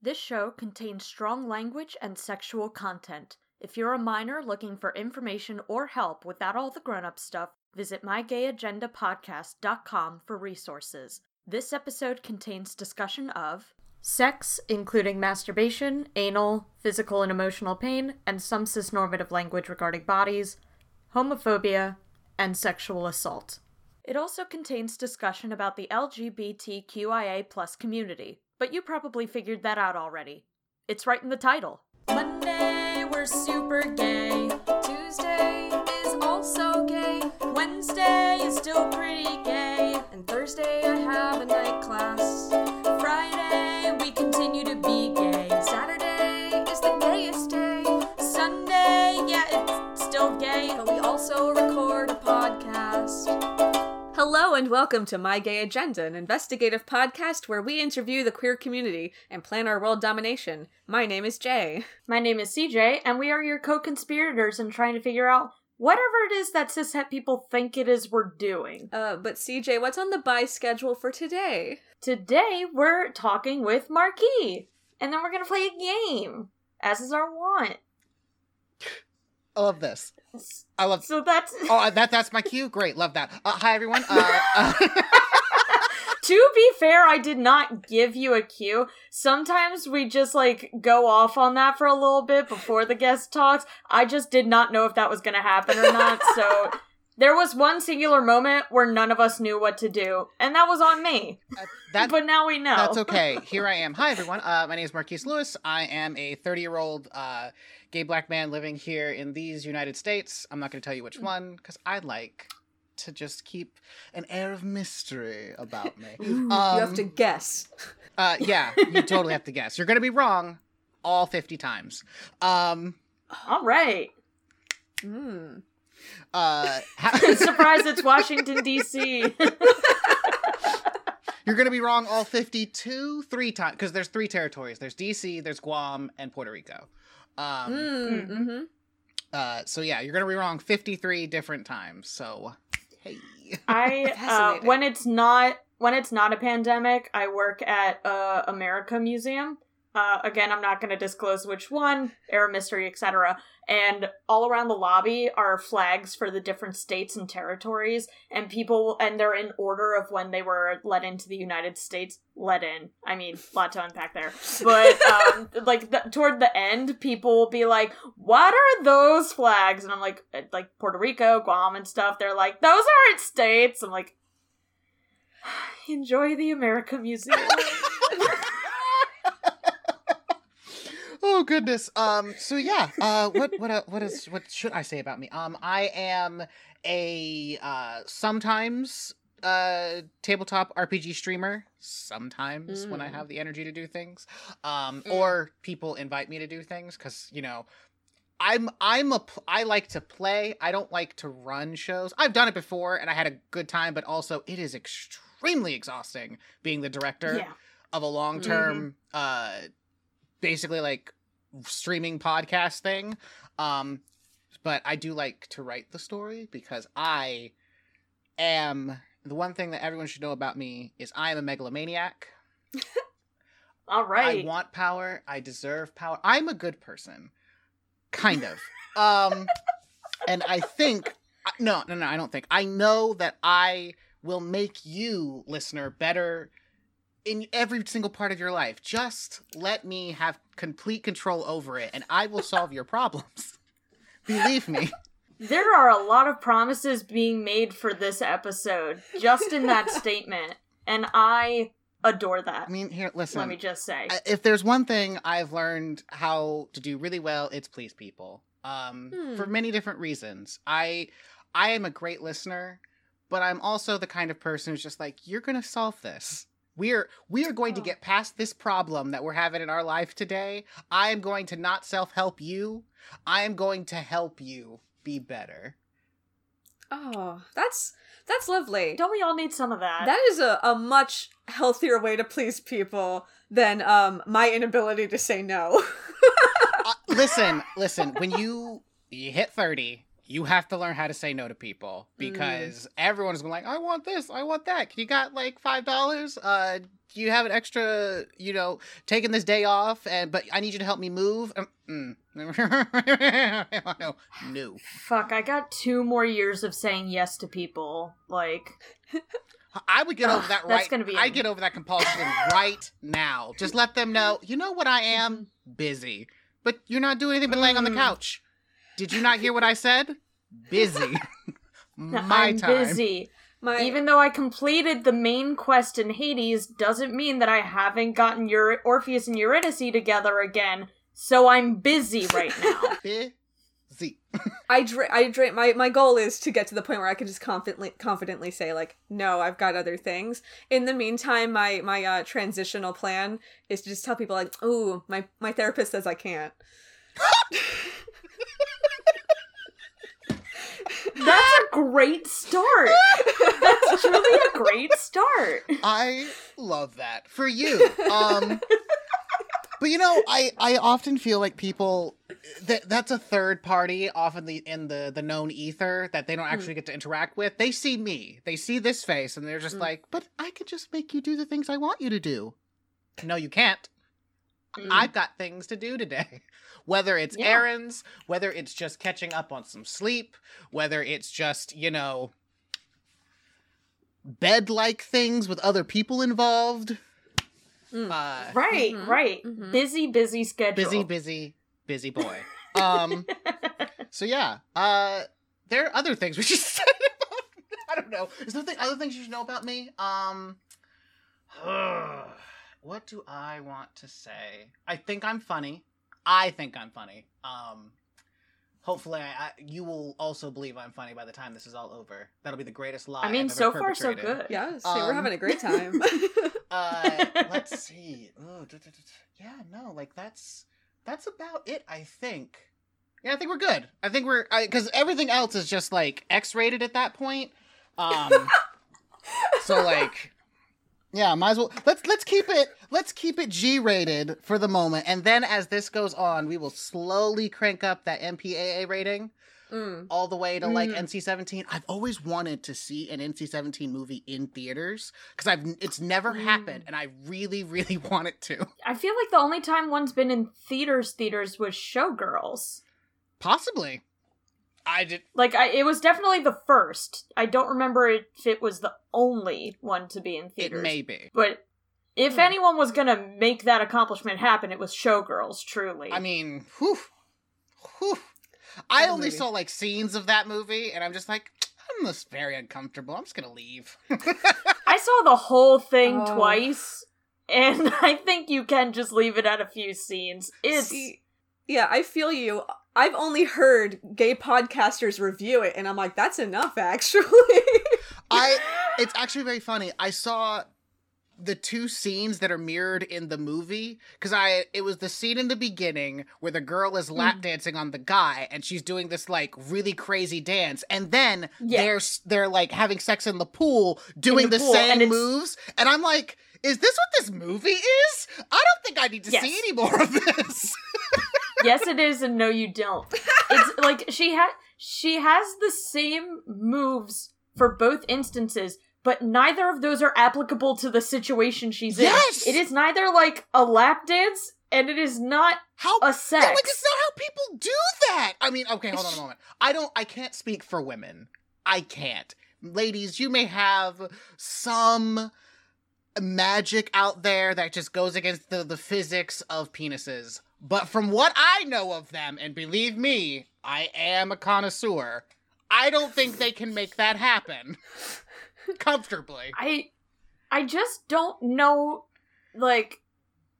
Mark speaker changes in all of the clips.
Speaker 1: This show contains strong language and sexual content. If you're a minor looking for information or help without all the grown up stuff, visit mygayagendapodcast.com for resources. This episode contains discussion of sex, including masturbation, anal, physical and emotional pain, and some cisnormative language regarding bodies, homophobia, and sexual assault. It also contains discussion about the LGBTQIA community, but you probably figured that out already. It's right in the title. Monday, we're super gay. Tuesday is also gay. Wednesday is still pretty gay. And Thursday, I have a night class.
Speaker 2: Hello and welcome to My Gay Agenda, an investigative podcast where we interview the queer community and plan our world domination. My name is Jay.
Speaker 1: My name is CJ, and we are your co conspirators in trying to figure out whatever it is that cishet people think it is we're doing.
Speaker 2: Uh, but CJ, what's on the buy schedule for today?
Speaker 1: Today, we're talking with Marquise, and then we're gonna play a game, as is our want.
Speaker 3: I love this. I love.
Speaker 1: So that's.
Speaker 3: Oh, that that's my cue. Great, love that. Uh, hi everyone. Uh, uh,
Speaker 1: to be fair, I did not give you a cue. Sometimes we just like go off on that for a little bit before the guest talks. I just did not know if that was going to happen or not. so there was one singular moment where none of us knew what to do, and that was on me.
Speaker 3: that,
Speaker 1: but now we know.
Speaker 3: That's okay. Here I am. Hi everyone. Uh, my name is Marquise Lewis. I am a 30 year old uh, gay black man living here in these United States. I'm not going to tell you which one because I like to just keep an air of mystery about me.
Speaker 2: Ooh, um, you have to guess.
Speaker 3: Uh, yeah, you totally have to guess. You're going to be wrong all 50 times. Um,
Speaker 1: all right.
Speaker 2: Mm.
Speaker 3: Uh,
Speaker 1: ha- surprised it's Washington D.C.
Speaker 3: You're gonna be wrong all 52 three times because there's three territories. There's D.C., there's Guam, and Puerto Rico. Um,
Speaker 2: mm, mm-hmm.
Speaker 3: uh, so yeah, you're gonna be wrong 53 different times. So hey,
Speaker 1: I uh, when it's not when it's not a pandemic, I work at uh, America Museum. Uh, again, I'm not going to disclose which one, Air Mystery, etc. And all around the lobby are flags for the different states and territories, and people, and they're in order of when they were let into the United States. Let in. I mean, a lot to unpack there. But, um, like, the, toward the end, people will be like, what are those flags? And I'm like, uh, like Puerto Rico, Guam, and stuff. They're like, those aren't states. I'm like, enjoy the America Museum.
Speaker 3: oh goodness. Um. So yeah. Uh. What. What. Uh, what is. What should I say about me? Um. I am a uh sometimes uh tabletop RPG streamer. Sometimes mm. when I mm. have the energy to do things. Um. Mm. Or people invite me to do things because you know. I'm I'm a I like to play. I don't like to run shows. I've done it before and I had a good time, but also it is extremely exhausting being the director
Speaker 1: yeah.
Speaker 3: of a long-term mm-hmm. uh basically like streaming podcast thing. Um, but I do like to write the story because I am the one thing that everyone should know about me is I am a megalomaniac.
Speaker 1: All right.
Speaker 3: I want power. I deserve power. I'm a good person. Kind of. um and I think no, no, no, I don't think. I know that I will make you listener better in every single part of your life. Just let me have complete control over it and I will solve your problems. Believe me.
Speaker 1: There are a lot of promises being made for this episode just in that statement. And I adore that.
Speaker 3: I mean, here, listen.
Speaker 1: Let me just say.
Speaker 3: If there's one thing I've learned how to do really well, it's please people. Um, hmm. for many different reasons. I I am a great listener, but I'm also the kind of person who's just like, you're gonna solve this. We're we are going oh. to get past this problem that we're having in our life today. I am going to not self-help you. I am going to help you be better.
Speaker 2: Oh, that's that's lovely.
Speaker 1: Don't we all need some of that?
Speaker 2: That is a, a much healthier way to please people than um my inability to say no.
Speaker 3: uh, listen, listen, when you you hit 30, you have to learn how to say no to people because everyone's going like, I want this, I want that. You got like five dollars? Uh, do you have an extra? You know, taking this day off, and but I need you to help me move. Um, mm. no, no.
Speaker 1: Fuck, I got two more years of saying yes to people. Like,
Speaker 3: I would get over that
Speaker 1: that's gonna be
Speaker 3: I get over that compulsion right now. Just let them know. You know what I am? Busy. But you're not doing anything but laying on the
Speaker 1: Mm.
Speaker 3: couch. Did you not hear what I said? Busy. My
Speaker 1: I'm
Speaker 3: time.
Speaker 1: busy.
Speaker 2: My
Speaker 1: Even though I completed the main quest in Hades, doesn't mean that I haven't gotten your Orpheus and Eurydice together again. So I'm busy right now.
Speaker 3: Busy.
Speaker 2: I dra- I dra- my my goal is to get to the point where I can just confidently confidently say like no I've got other things. In the meantime, my my uh, transitional plan is to just tell people like ooh my my therapist says I can't.
Speaker 1: That's a great start. That's truly a great start.
Speaker 3: I love that for you. Um, but you know, I I often feel like people that that's a third party, often the in the the known ether that they don't actually get to interact with. They see me, they see this face, and they're just
Speaker 2: Mm.
Speaker 3: like, "But I could just make you do the things I want you to do." No, you can't.
Speaker 1: Mm.
Speaker 3: I've got things to do today. Whether it's
Speaker 1: Yeah.
Speaker 3: errands, whether it's just catching up on some sleep, whether it's just, you know, bed like things with other people involved.
Speaker 2: Mm.
Speaker 3: Uh,
Speaker 1: Right,
Speaker 2: Mhm,
Speaker 1: right.
Speaker 2: mhm.
Speaker 1: Busy, busy schedule.
Speaker 3: busy, busy, busy boy. Um, so yeah, uh, there are other things we should say about. I don't know. Is there other things you should know about me? Um, what do I want to say? I think I'm funny. I think I'm funny. Um, hopefully, I, I, you will also believe I'm funny by the time this is all over. That'll be the greatest lie.
Speaker 1: I mean,
Speaker 3: I've
Speaker 1: so
Speaker 3: ever
Speaker 1: far so
Speaker 3: perpetrated.
Speaker 1: good.
Speaker 2: Yeah, so we're
Speaker 3: Um,
Speaker 2: having a great time.
Speaker 3: Uh, let's see. Ooh. Yeah, no, like that's that's about it. I think. Yeah, I think we're good. I think we're because everything else is just like X-rated at that point. Um, so like, yeah, might as well let's let's keep it let's keep it G-rated for the moment, and then as this goes on, we will slowly crank up that MPAA rating
Speaker 2: Mm.
Speaker 3: all the way to like
Speaker 1: Mm.
Speaker 3: NC-17. I've always wanted to see an NC-17 movie in theaters because I've it's never happened, and I really, really want it to.
Speaker 1: I feel like the only time one's been in theaters, theaters was Showgirls.
Speaker 3: Possibly, I did.
Speaker 1: Like, I, it was definitely the first. I don't remember if it was the only one to be in theaters.
Speaker 3: It may be.
Speaker 1: But if
Speaker 2: Hmm.
Speaker 1: anyone was gonna make that accomplishment happen, it was Showgirls. Truly.
Speaker 3: I mean, whew, whew. I
Speaker 2: What
Speaker 3: only
Speaker 2: movie.
Speaker 3: saw like scenes of that movie, and I'm just like, I'm just very uncomfortable. I'm just gonna leave.
Speaker 1: I saw the whole thing
Speaker 2: Oh.
Speaker 1: twice, and I think you can just leave it at a few scenes. It's
Speaker 2: See, yeah, I feel you. I've only heard gay podcasters review it, and I'm like, that's enough, actually.
Speaker 3: I it's actually very funny. I saw the two scenes that are mirrored in the movie because I it was the scene in the beginning where the girl is lap
Speaker 1: Mm.
Speaker 3: dancing on the guy and she's doing this like really crazy dance and then
Speaker 1: Yeah.
Speaker 3: they're they're like having sex in the pool doing
Speaker 1: the
Speaker 3: the,
Speaker 1: pool,
Speaker 3: same
Speaker 1: it's-
Speaker 3: moves and I'm like is this what this movie is? I don't think I need to
Speaker 1: Yes.
Speaker 3: see any more of this.
Speaker 1: yes, it is, and no, you don't. It's like she had she has the same moves for both instances, but neither of those are applicable to the situation she's
Speaker 3: Yes!
Speaker 1: in. It is neither like a lap dance, and it is not
Speaker 3: How
Speaker 1: a sex.
Speaker 3: Yeah, like it's not how people do that. I mean, okay, hold on a moment. I don't I can't speak for women. I can't. Ladies, you may have some magic out there that just goes against the, the physics of penises. But from what I know of them, and believe me, I am a connoisseur, I don't think they can make that happen comfortably.
Speaker 1: I I just don't know like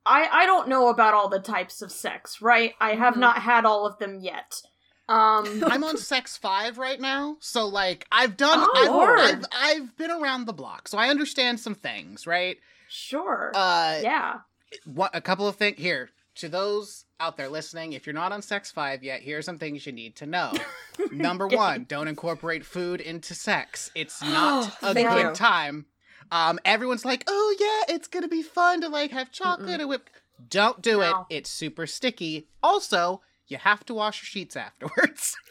Speaker 1: I I don't know about all the types of sex, right? I have
Speaker 2: Mhm.
Speaker 1: not had all of them yet. Um
Speaker 3: I'm on sex five right now, so like I've done,
Speaker 1: Oh,
Speaker 3: I've,
Speaker 1: Lord.
Speaker 3: I've, I've been around the block, so I understand some things, right?
Speaker 1: sure.
Speaker 3: Uh,
Speaker 1: yeah.
Speaker 3: what a couple of things here to those out there listening. If you're not on sex five yet, here are some things you need to know. Number one, don't incorporate food into sex. It's not a good
Speaker 2: you.
Speaker 3: time. Um, everyone's like, "Oh yeah, it's gonna be fun to like have chocolate and whip." Don't do
Speaker 1: No.
Speaker 3: it. It's super sticky. Also, you have to wash your sheets afterwards.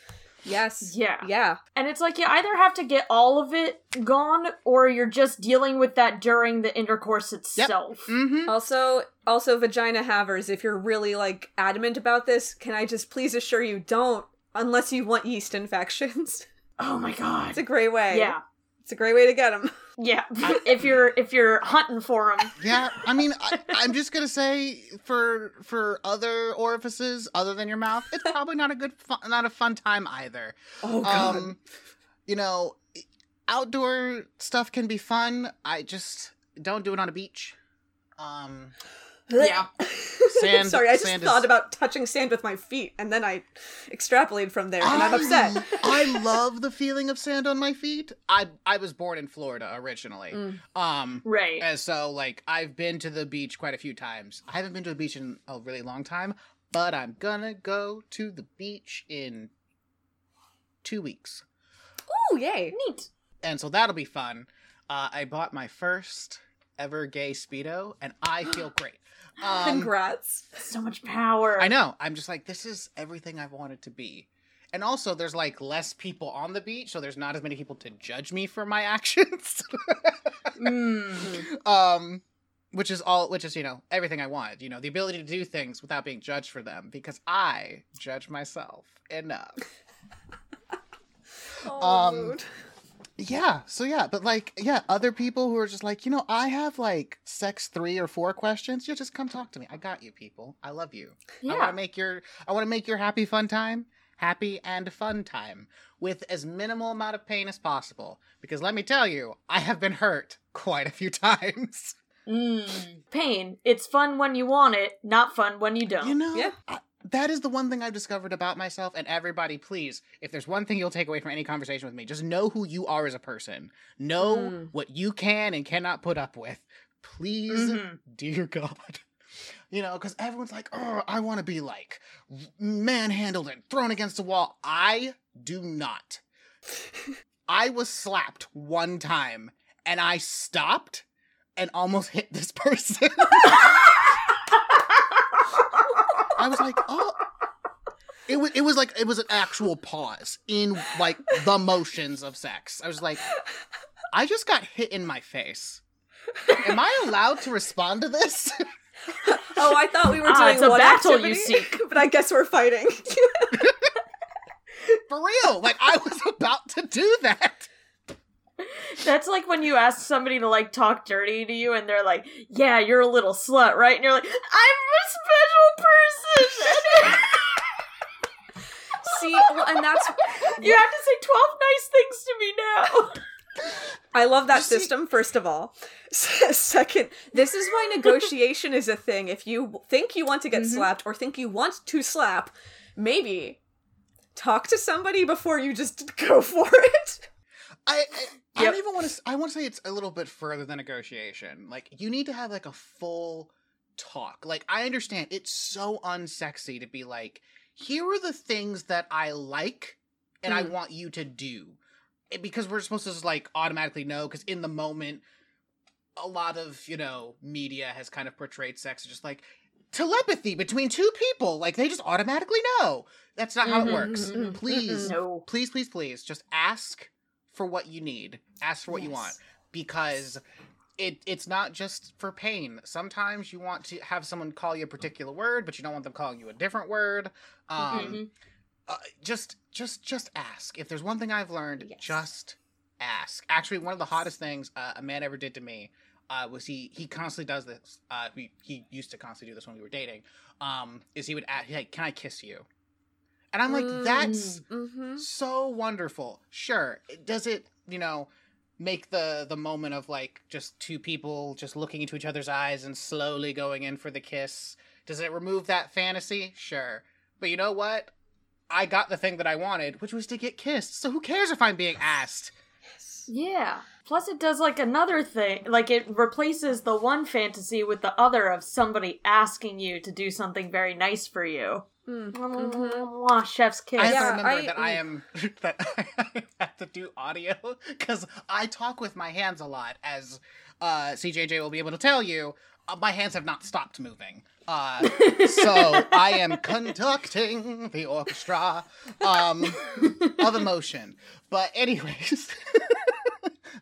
Speaker 2: Yes.
Speaker 1: Yeah.
Speaker 2: Yeah.
Speaker 1: And it's like you either have to get all of it gone or you're just dealing with that during the intercourse itself.
Speaker 3: Mm-hmm.
Speaker 2: Also, also vagina havers, if you're really like adamant about this, can I just please assure you don't unless you want yeast infections.
Speaker 1: Oh my god.
Speaker 2: it's a great way.
Speaker 1: Yeah.
Speaker 2: It's a great way to get them.
Speaker 1: Yeah. if you're if you're hunting for them.
Speaker 3: Yeah, I mean, I, I'm just gonna say for for other orifices other than your mouth, it's probably not a good, fun, not a fun time either.
Speaker 2: Oh
Speaker 3: Um, you know, outdoor stuff can be fun. I just don't do it on a beach. Um,
Speaker 1: Yeah.
Speaker 3: Sand-
Speaker 2: Sorry, I just
Speaker 3: sand
Speaker 2: thought
Speaker 3: is-
Speaker 2: about touching sand with my feet, and then I extrapolated from there, and I'm upset.
Speaker 3: I love the feeling of sand on my feet. I I was born in Florida originally.
Speaker 2: Mm.
Speaker 3: Um,
Speaker 1: Right.
Speaker 3: And so, like, I've been to the beach quite a few times. I haven't been to the beach in a really long time, but I'm gonna go to the beach in two weeks.
Speaker 2: Ooh, yay!
Speaker 1: Neat.
Speaker 3: And so that'll be fun. Uh, I bought my first ever gay Speedo, and I feel great. Um,
Speaker 2: Congrats.
Speaker 1: So much power.
Speaker 3: I know. I'm just like, this is everything I've wanted to be. And also, there's like less people on the beach, so there's not as many people to judge me for my actions.
Speaker 1: Mm.
Speaker 3: um which is all which is you know everything i want you know the ability to do things without being judged for them because i judge myself enough
Speaker 2: Oh,
Speaker 3: Um. Yeah so yeah but like yeah other people who are just like you know i have like sex three or four questions yeah just come talk to me i got you people i love you yeah. i want to make your i want to make your happy fun time happy and fun time with as minimal amount of pain as possible because let me tell you i have been hurt quite a few times
Speaker 1: Mm. Pain. It's fun when you want it, not fun when you don't.
Speaker 3: You know,
Speaker 2: Yeah.
Speaker 3: I- that is the one thing I've discovered about myself. And everybody, please, if there's one thing you'll take away from any conversation with me, just know who you are as a person. Know
Speaker 2: Mm.
Speaker 3: what you can and cannot put up with. Please,
Speaker 1: Mhm.
Speaker 3: dear God. You know, because everyone's like, oh, I want to be like manhandled and thrown against the wall. I do not. I was slapped one time and I stopped and almost hit this person. I was like, oh. It was, it was like it was an actual pause in like the motions of sex. I was like, I just got hit in my face. Am I allowed to respond to this?
Speaker 2: Oh, I thought we were
Speaker 1: Ah,
Speaker 2: doing
Speaker 1: it's a
Speaker 2: one
Speaker 1: battle you
Speaker 2: activity,
Speaker 1: seek.
Speaker 2: but I guess we're fighting.
Speaker 3: For real? Like I was about to do that.
Speaker 1: That's like when you ask somebody to like talk dirty to you and they're like, "Yeah, you're a little slut, right?" And you're like, "I'm a special person."
Speaker 2: See, well, and that's
Speaker 1: you have to say 12 nice things to me now.
Speaker 2: I love that
Speaker 3: see-
Speaker 2: system, first of all. Second, this is why negotiation is a thing. If you think you want to get
Speaker 1: Mhm.
Speaker 2: slapped or think you want to slap, maybe talk to somebody before you just go for it.
Speaker 3: I I, I don't even want to. I want to say it's a little bit further than negotiation. Like you need to have like a full talk. Like I understand it's so unsexy to be like, here are the things that I like and I
Speaker 2: Mm.
Speaker 3: want you to do, Eh, because we're supposed to just like automatically know. Because in the moment, a lot of you know media has kind of portrayed sex as just like telepathy between two people. Like they just automatically know. That's not how it works.
Speaker 2: mhm, mhm,
Speaker 3: Please
Speaker 1: no.
Speaker 3: please, please, please, just ask for what you need. Ask for what you want because it it's not just for pain. Sometimes you want to have someone call you a particular word, but you don't want them calling you a different word. Um,
Speaker 1: Mhm.
Speaker 3: uh, just just just ask. If there's one thing I've learned,
Speaker 2: Yes.
Speaker 3: just ask. Actually, one of the hottest things uh, a man ever did to me uh, was he he constantly does this. Uh, he he used to constantly do this when we were dating. Um, is he would ask, "Hey, can I kiss you?" And I'm like,
Speaker 2: Mm.
Speaker 3: that's
Speaker 2: Mm-hmm.
Speaker 3: so wonderful. Sure. Does it, you know, make the the moment of like just two people just looking into each other's eyes and slowly going in for the kiss? Does it remove that fantasy? Sure. But you know what? I got the thing that I wanted, which was to get kissed. So who cares if I'm being asked?
Speaker 1: Yeah. Plus, it does like another thing. Like, it replaces the one fantasy with the other of somebody asking you to do something very nice for you.
Speaker 2: Mm,
Speaker 1: Mwah,
Speaker 2: mhm.
Speaker 1: mwah, chef's kiss.
Speaker 3: I have
Speaker 2: Yeah,
Speaker 3: to remember
Speaker 2: I-
Speaker 3: that I am that I have to do audio because I talk with my hands a lot, as uh, CJJ will be able to tell you. uh, my hands have not stopped moving. Uh, so I am conducting the orchestra um, of emotion. But anyways,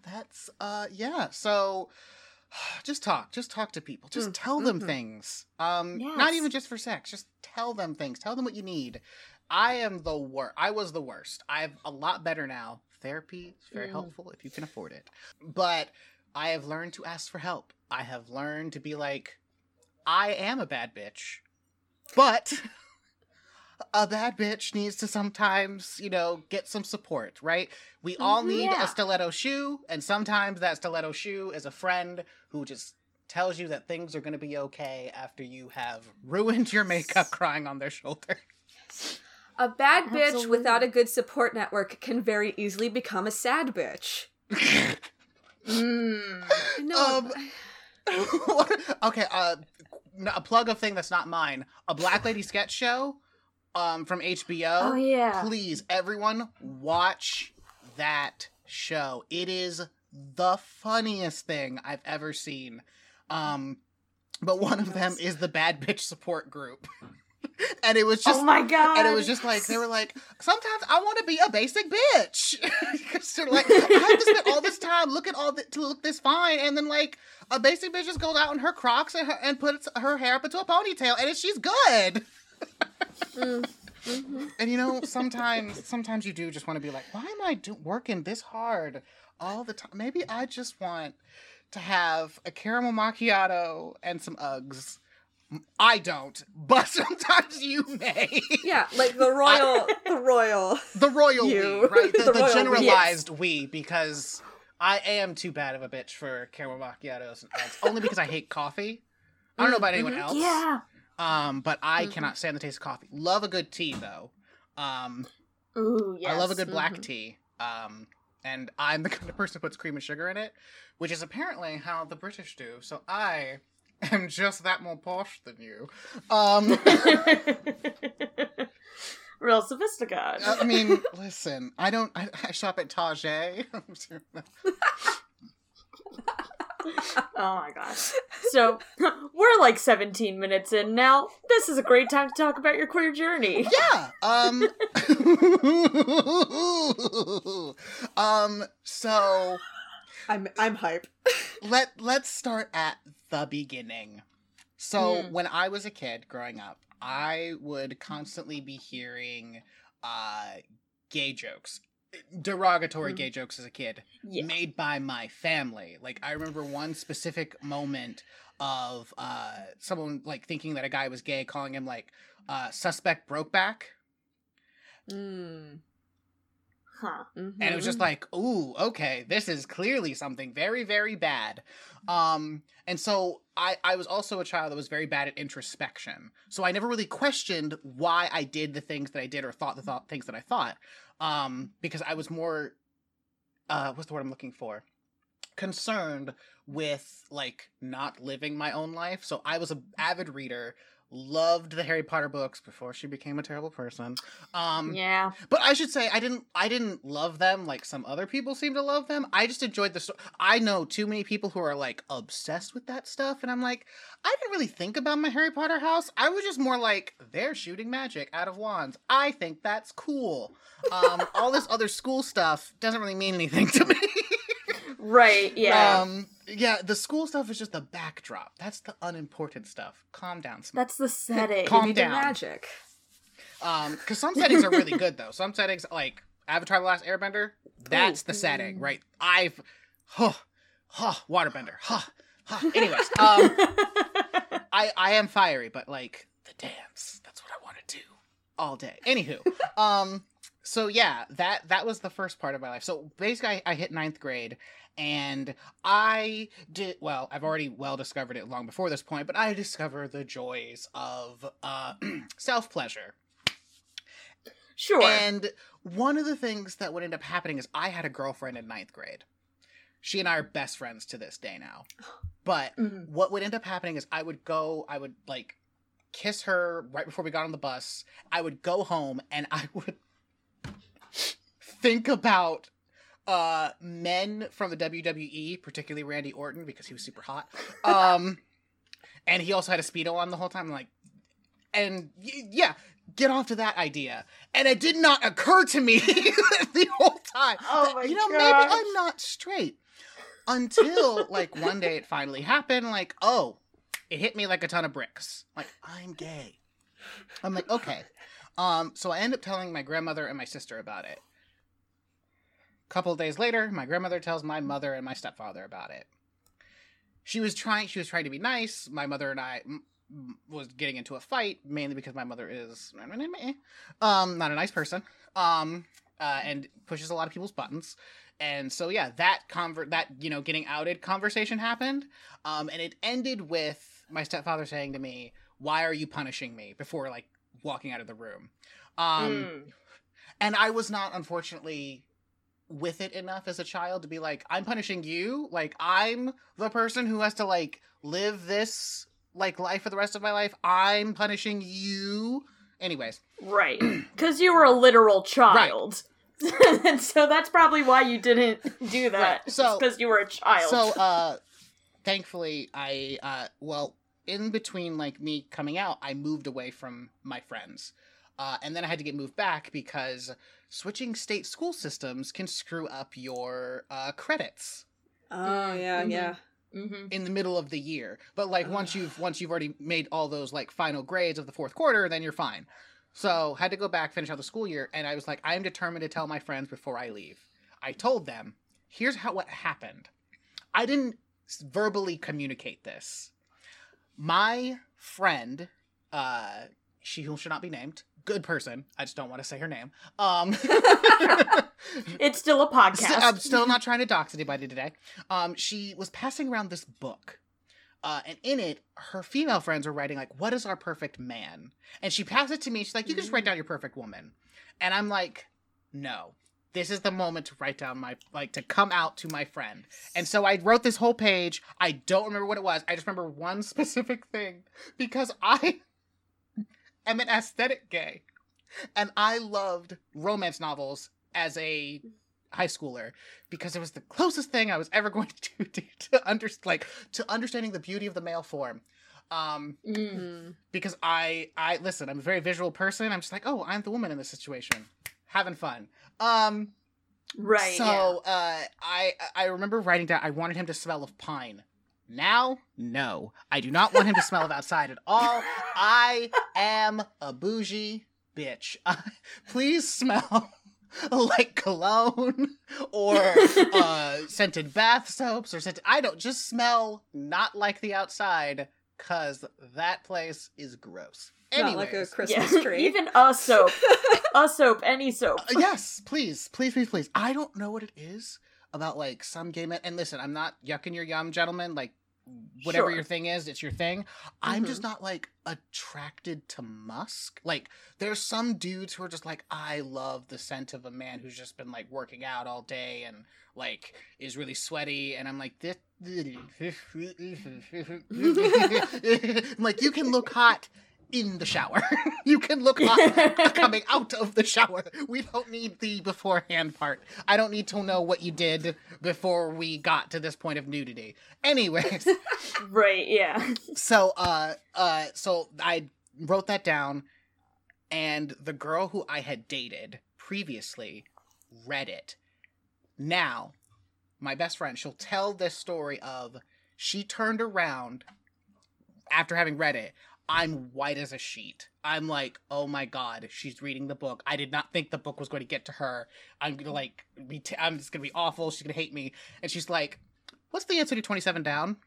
Speaker 3: that's uh yeah. So just talk, just talk to people. Just
Speaker 2: Mm,
Speaker 3: tell them
Speaker 2: mhm.
Speaker 3: things. Um not even just for sex. Just tell them things. Tell them what you need. I am the worst. I was the worst. I'm a lot better now. Therapy is very
Speaker 2: Mm.
Speaker 3: helpful if you can afford it. But I have learned to ask for help. I have learned to be like, I am a bad bitch, but a bad bitch needs to sometimes, you know, get some support, right? We all
Speaker 2: Mhm.
Speaker 3: need
Speaker 1: Yeah.
Speaker 3: a stiletto shoe, and sometimes that stiletto shoe is a friend who just tells you that things are going to be okay after you have ruined your makeup crying on their shoulder.
Speaker 2: A bad bitch
Speaker 1: Absolutely.
Speaker 2: without a good support network can very easily become a sad bitch.
Speaker 1: Mm.
Speaker 2: No,
Speaker 3: Um, okay, uh, n- a plug of thing that's not mine. A Black Lady sketch show, um, from HBO.
Speaker 1: Oh yeah.
Speaker 3: Please, everyone, watch that show. It is the funniest thing I've ever seen. Um, but one of them is the Bad Bitch Support Group, and it was just
Speaker 1: oh my god.
Speaker 3: and it was just like they were like, sometimes I want to be a basic bitch because they're like, I have to spend all this time looking all th- to look this fine, and then like a basic bitch just goes out in her Crocs and, her, and puts her hair up into a ponytail, and she's good.
Speaker 2: Mm, mhm.
Speaker 3: And you know, sometimes sometimes you do just want to be like, why am I do- working this hard all the time? Maybe I just want to have a caramel macchiato and some Uggs. I don't, but sometimes you may.
Speaker 2: yeah, like the royal, the royal.
Speaker 3: The royal
Speaker 2: You.
Speaker 3: we, right? The,
Speaker 2: The
Speaker 3: the,
Speaker 2: royal we.
Speaker 3: generalized we, because I am too bad of a bitch for caramel macchiatos and Uggs. Only because I hate coffee. I don't know about anyone
Speaker 2: Mhm.
Speaker 3: else.
Speaker 1: yeah.
Speaker 3: Um, but I
Speaker 2: Mhm.
Speaker 3: cannot stand the taste of coffee. Love a good tea though. Um,
Speaker 1: Ooh yes.
Speaker 3: I love a good black
Speaker 2: Mhm.
Speaker 3: tea. Um, and I'm the kind of person who puts cream and sugar in it, which is apparently how the British do. So I am just that more posh than you. Um.
Speaker 1: Real sophisticated.
Speaker 3: I mean, listen, I don't. I, I shop at Tajay.
Speaker 1: oh my gosh. So we're like 17 minutes in now. This is a great time to talk about your queer journey.
Speaker 3: yeah. Um. um. So
Speaker 2: I'm I'm hype.
Speaker 3: let let's start at the beginning. So
Speaker 2: Mm.
Speaker 3: when I was a kid growing up, I would constantly be hearing uh gay jokes. Derogatory
Speaker 2: Mm.
Speaker 3: gay jokes as a kid.
Speaker 1: Yeah.
Speaker 3: made by my family. Like I remember one specific moment of uh someone like thinking that a guy was gay, calling him like uh suspect brokeback.
Speaker 2: Mm.
Speaker 1: Huh.
Speaker 3: And it was just like, ooh, okay, this is clearly something very, very bad. Um, and so I, I was also a child that was very bad at introspection. So I never really questioned why I did the things that I did or thought the thought things that I thought. Um, because I was more uh what's the word I'm looking for? Concerned with like not living my own life. So I was an avid reader, loved the Harry Potter books before she became a terrible person. Um
Speaker 1: Yeah.
Speaker 3: but I should say I didn't I didn't love them like some other people seem to love them. I just enjoyed the story. I know too many people who are like obsessed with that stuff and I'm like I didn't really think about my Harry Potter house. I was just more like they're shooting magic out of wands. I think that's cool. Um all this other school stuff doesn't really mean anything to me.
Speaker 1: Right. Yeah.
Speaker 3: Um yeah, the school stuff is just the backdrop. That's the unimportant stuff. Calm down. Sm-
Speaker 1: That's the setting.
Speaker 3: Calm
Speaker 2: Give me the
Speaker 3: down.
Speaker 2: magic.
Speaker 3: Um, because some settings are really good though. Some settings like Avatar: The Last Airbender, that's the setting, right? I've, huh, huh, waterbender, huh, huh. Anyways, um, I I am fiery, but like the dance, that's what I want to do all day. Anywho, um, so yeah, that that was the first part of my life. So basically, I, I hit ninth grade. And I did well. I've already well discovered it long before this point, but I discovered the joys of uh, self pleasure.
Speaker 1: sure.
Speaker 3: And one of the things that would end up happening is I had a girlfriend in ninth grade. She and I are best friends to this day now. But
Speaker 1: Mhm.
Speaker 3: what would end up happening is I would go, I would like kiss her right before we got on the bus. I would go home and I would think about uh men from the WWE, particularly Randy Orton because he was super hot. Um and he also had a speedo on the whole time. I'm like, and y- yeah, get off to that idea. And it did not occur to me the whole time.
Speaker 1: Oh my
Speaker 3: you know, maybe. I'm not straight until like one day it finally happened. Like, oh, it hit me like a ton of bricks. Like, I'm gay. I'm like, okay. Um, so I end up telling my grandmother and my sister about it. A couple of days later, my grandmother tells my mother and my stepfather about it. She was trying. She was trying to be nice. My mother and I m- was getting into a fight mainly because my mother is um not a nice person. Um, uh, and pushes a lot of people's buttons. And so yeah, that convert that you know getting outed conversation happened. Um, and it ended with my stepfather saying to me, "Why are you punishing me?" Before like walking out of the room. Um,
Speaker 1: Mm.
Speaker 3: and I was not unfortunately with it enough as a child to be like, I'm punishing you. Like I'm the person who has to like live this like life for the rest of my life. I'm punishing you. Anyways,
Speaker 1: Right. Because you were a literal child. and so that's probably why you didn't do that.
Speaker 3: Right, so-
Speaker 1: because you were a child.
Speaker 3: So, uh, thankfully, I, uh, well, in between like me coming out, I moved away from my friends. Uh, and then I had to get moved back because switching state school systems can screw up your uh, credits
Speaker 2: Oh yeah,
Speaker 1: Mhm.
Speaker 2: yeah.
Speaker 1: hmm
Speaker 3: in the middle of the year. But like once you've once you've already made all those like final grades of the fourth quarter, then you're fine. So had to go back, finish out the school year, and I was like, I am determined to tell my friends before I leave. I told them, here's how what happened. I didn't verbally communicate this. My friend, uh, she who should not be named, good person. I just don't want to say her name. Um,
Speaker 1: It's still a podcast.
Speaker 3: I'm still not trying to dox anybody today. Um, she was passing around this book. Uh, and in it, her female friends were writing like, "What is our perfect man?" And she passed it to me. She's like, "You can just write down your perfect woman." And I'm like, "No, this is the moment to write down my like to come out to my friend." And so I wrote this whole page. I don't remember what it was. I just remember one specific thing because I am an aesthetic gay, and I loved romance novels as a high schooler because it was the closest thing I was ever going to do to under like to understanding the beauty of the male form. Um,
Speaker 1: Mm.
Speaker 2: Mm.
Speaker 3: because I I listen, I'm a very visual person. I'm just like, oh, I'm the woman in this situation, having fun. Um,
Speaker 1: Right.
Speaker 3: so uh, I I remember writing down I wanted him to smell of pine. Now, no, I do not want him to smell of outside at all. I am a bougie bitch. please smell like cologne or uh, scented bath soaps or scented. I don't just smell not like the outside because that place is gross.
Speaker 2: Not like a Christmas
Speaker 1: yeah.
Speaker 2: tree.
Speaker 1: Even a soap. a soap, any soap.
Speaker 3: Uh, yes, please, please, please, please. I don't know what it is about like some gay men. And listen, I'm not yucking your yum, gentlemen. Like, whatever
Speaker 1: Sure.
Speaker 3: your thing is, it's your thing. I'm
Speaker 2: Mhm.
Speaker 3: just not like attracted to musk. Like, there's some dudes who are just like, I love the scent of a man who's just been like working out all day and like is really sweaty. And I'm like, this. I'm like, you can look hot in the shower. you can look hot coming out of the shower. We don't need the beforehand part. I don't need to know what you did before we got to this point of nudity. Anyways,
Speaker 1: right, yeah.
Speaker 3: so uh uh so I wrote that down and the girl who I had dated previously read it. Now, my best friend, she'll tell this story of she turned around after having read it. I'm white as a sheet. I'm like, oh my god, she's reading the book. I did not think the book was going to get to her. I'm gonna like be. T- I'm just gonna be awful. She's gonna hate me. And she's like, "What's the answer to 27 down?"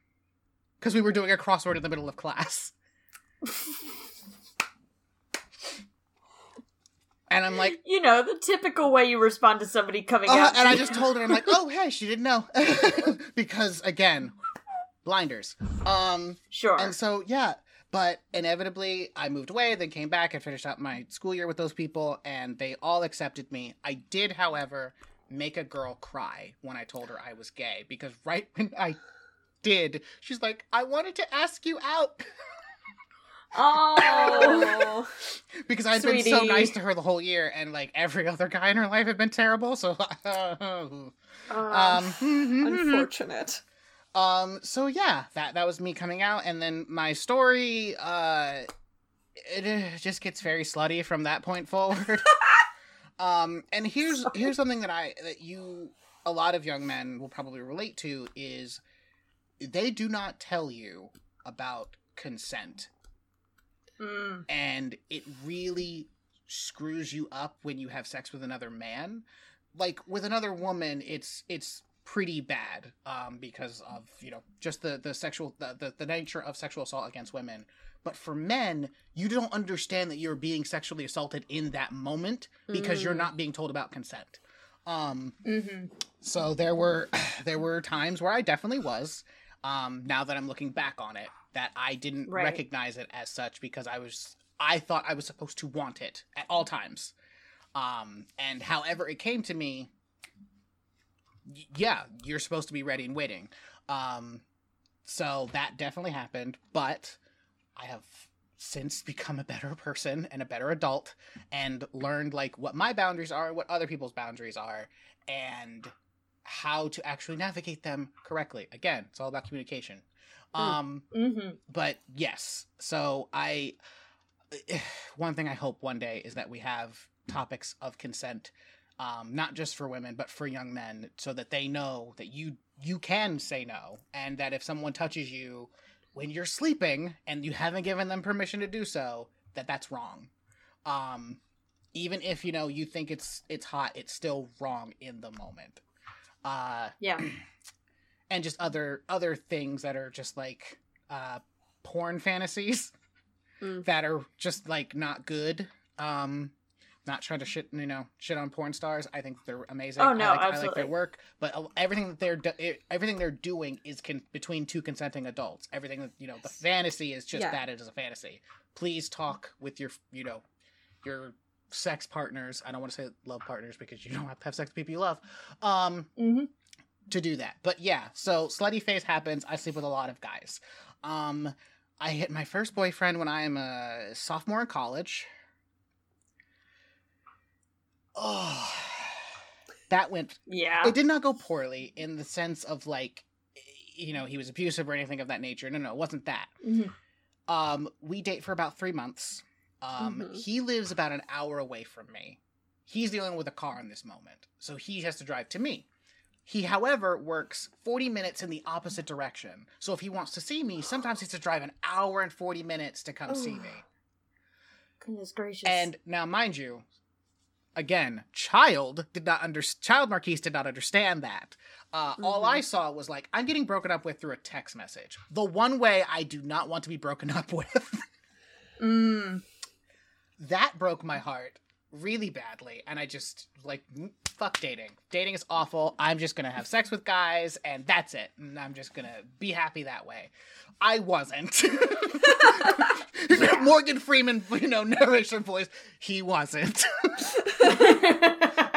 Speaker 3: Because we were doing a crossword in the middle of class. and I'm like,
Speaker 1: You know, the typical way you respond to somebody coming
Speaker 3: uh,
Speaker 1: out.
Speaker 3: and I just told her, I'm like, oh hey, she didn't know, because again, blinders. Um,
Speaker 1: Sure.
Speaker 3: and so yeah, but inevitably I moved away, then came back and finished out my school year with those people, and they all accepted me. I did, however, make a girl cry when I told her I was gay because right when I did, she's like, I wanted to ask you out.
Speaker 1: oh.
Speaker 3: Because I'd been so nice to her the whole year, and like every other guy in her life had been terrible. So,
Speaker 1: Uh,
Speaker 3: um,
Speaker 2: Unfortunate.
Speaker 3: Um, so yeah, that that was me coming out, and then my story, uh, it uh, just gets very slutty from that point forward. um, and here's here's something that I that you a lot of young men will probably relate to is they do not tell you about consent,
Speaker 1: Mm.
Speaker 3: and it really screws you up when you have sex with another man. Like with another woman, it's it's pretty bad um, because of you know just the the sexual the, the, the nature of sexual assault against women. But for men, you don't understand that you're being sexually assaulted in that moment because you're
Speaker 2: Mm.
Speaker 3: not being told about consent. Um,
Speaker 1: Mm-hmm.
Speaker 3: so there were there were times where I definitely was. Um, now that I'm looking back on it, that I didn't
Speaker 1: Right.
Speaker 3: recognize it as such because I was I thought I was supposed to want it at all times. Um, and however it came to me, yeah, you're supposed to be ready and waiting. Um, so that definitely happened, but I have since become a better person and a better adult and learned like what my boundaries are, what other people's boundaries are, and how to actually navigate them correctly. Again, it's all about communication.
Speaker 2: Mm.
Speaker 3: Um,
Speaker 1: Mm-hmm.
Speaker 3: but yes, so I one thing I hope one day is that we have topics of consent um, not just for women but for young men so that they know that you you can say no and that if someone touches you when you're sleeping and you haven't given them permission to do so that that's wrong um even if you know you think it's it's hot it's still wrong in the moment uh
Speaker 1: Yeah.
Speaker 3: and just other other things that are just like uh porn fantasies
Speaker 2: Mm.
Speaker 3: that are just like not good um not trying to shit you know shit on porn stars i think they're amazing
Speaker 1: Oh, no,
Speaker 3: I like, I like their work but everything that they're do- everything they're doing is con- between two consenting adults everything that you know the fantasy is just
Speaker 2: Yeah.
Speaker 3: that it is a fantasy please talk with your you know your sex partners i don't want to say love partners because you don't have to have sex with people you love um
Speaker 1: Mm-hmm.
Speaker 3: to do that. But yeah, so slutty phase happens. I sleep with a lot of guys. Um, I hit my first boyfriend when I am a sophomore in college. Oh, that went.
Speaker 1: Yeah.
Speaker 3: It did not go poorly in the sense of like, you know, he was abusive or anything of that nature. No, no, it wasn't that.
Speaker 1: Mhm.
Speaker 3: Um, we date for about three months. Um,
Speaker 2: Mhm.
Speaker 3: he lives about an hour away from me. He's dealing with a car in this moment, so he has to drive to me. He, however, works 40 minutes in the opposite direction. So if he wants to see me, sometimes he has to drive an hour and 40 minutes to come see me.
Speaker 1: Goodness gracious.
Speaker 3: And now, mind you, again, child did not under child Marquise did not understand that. Uh, All I saw was like, I'm getting broken up with through a text message. The one way I do not want to be broken up with.
Speaker 1: Mm.
Speaker 3: that broke my heart really badly and i just like fuck dating. Dating is awful. I'm just gonna have sex with guys and that's it. And i'm just gonna be happy that way. I wasn't. Morgan freeman you know narration voice he wasn't.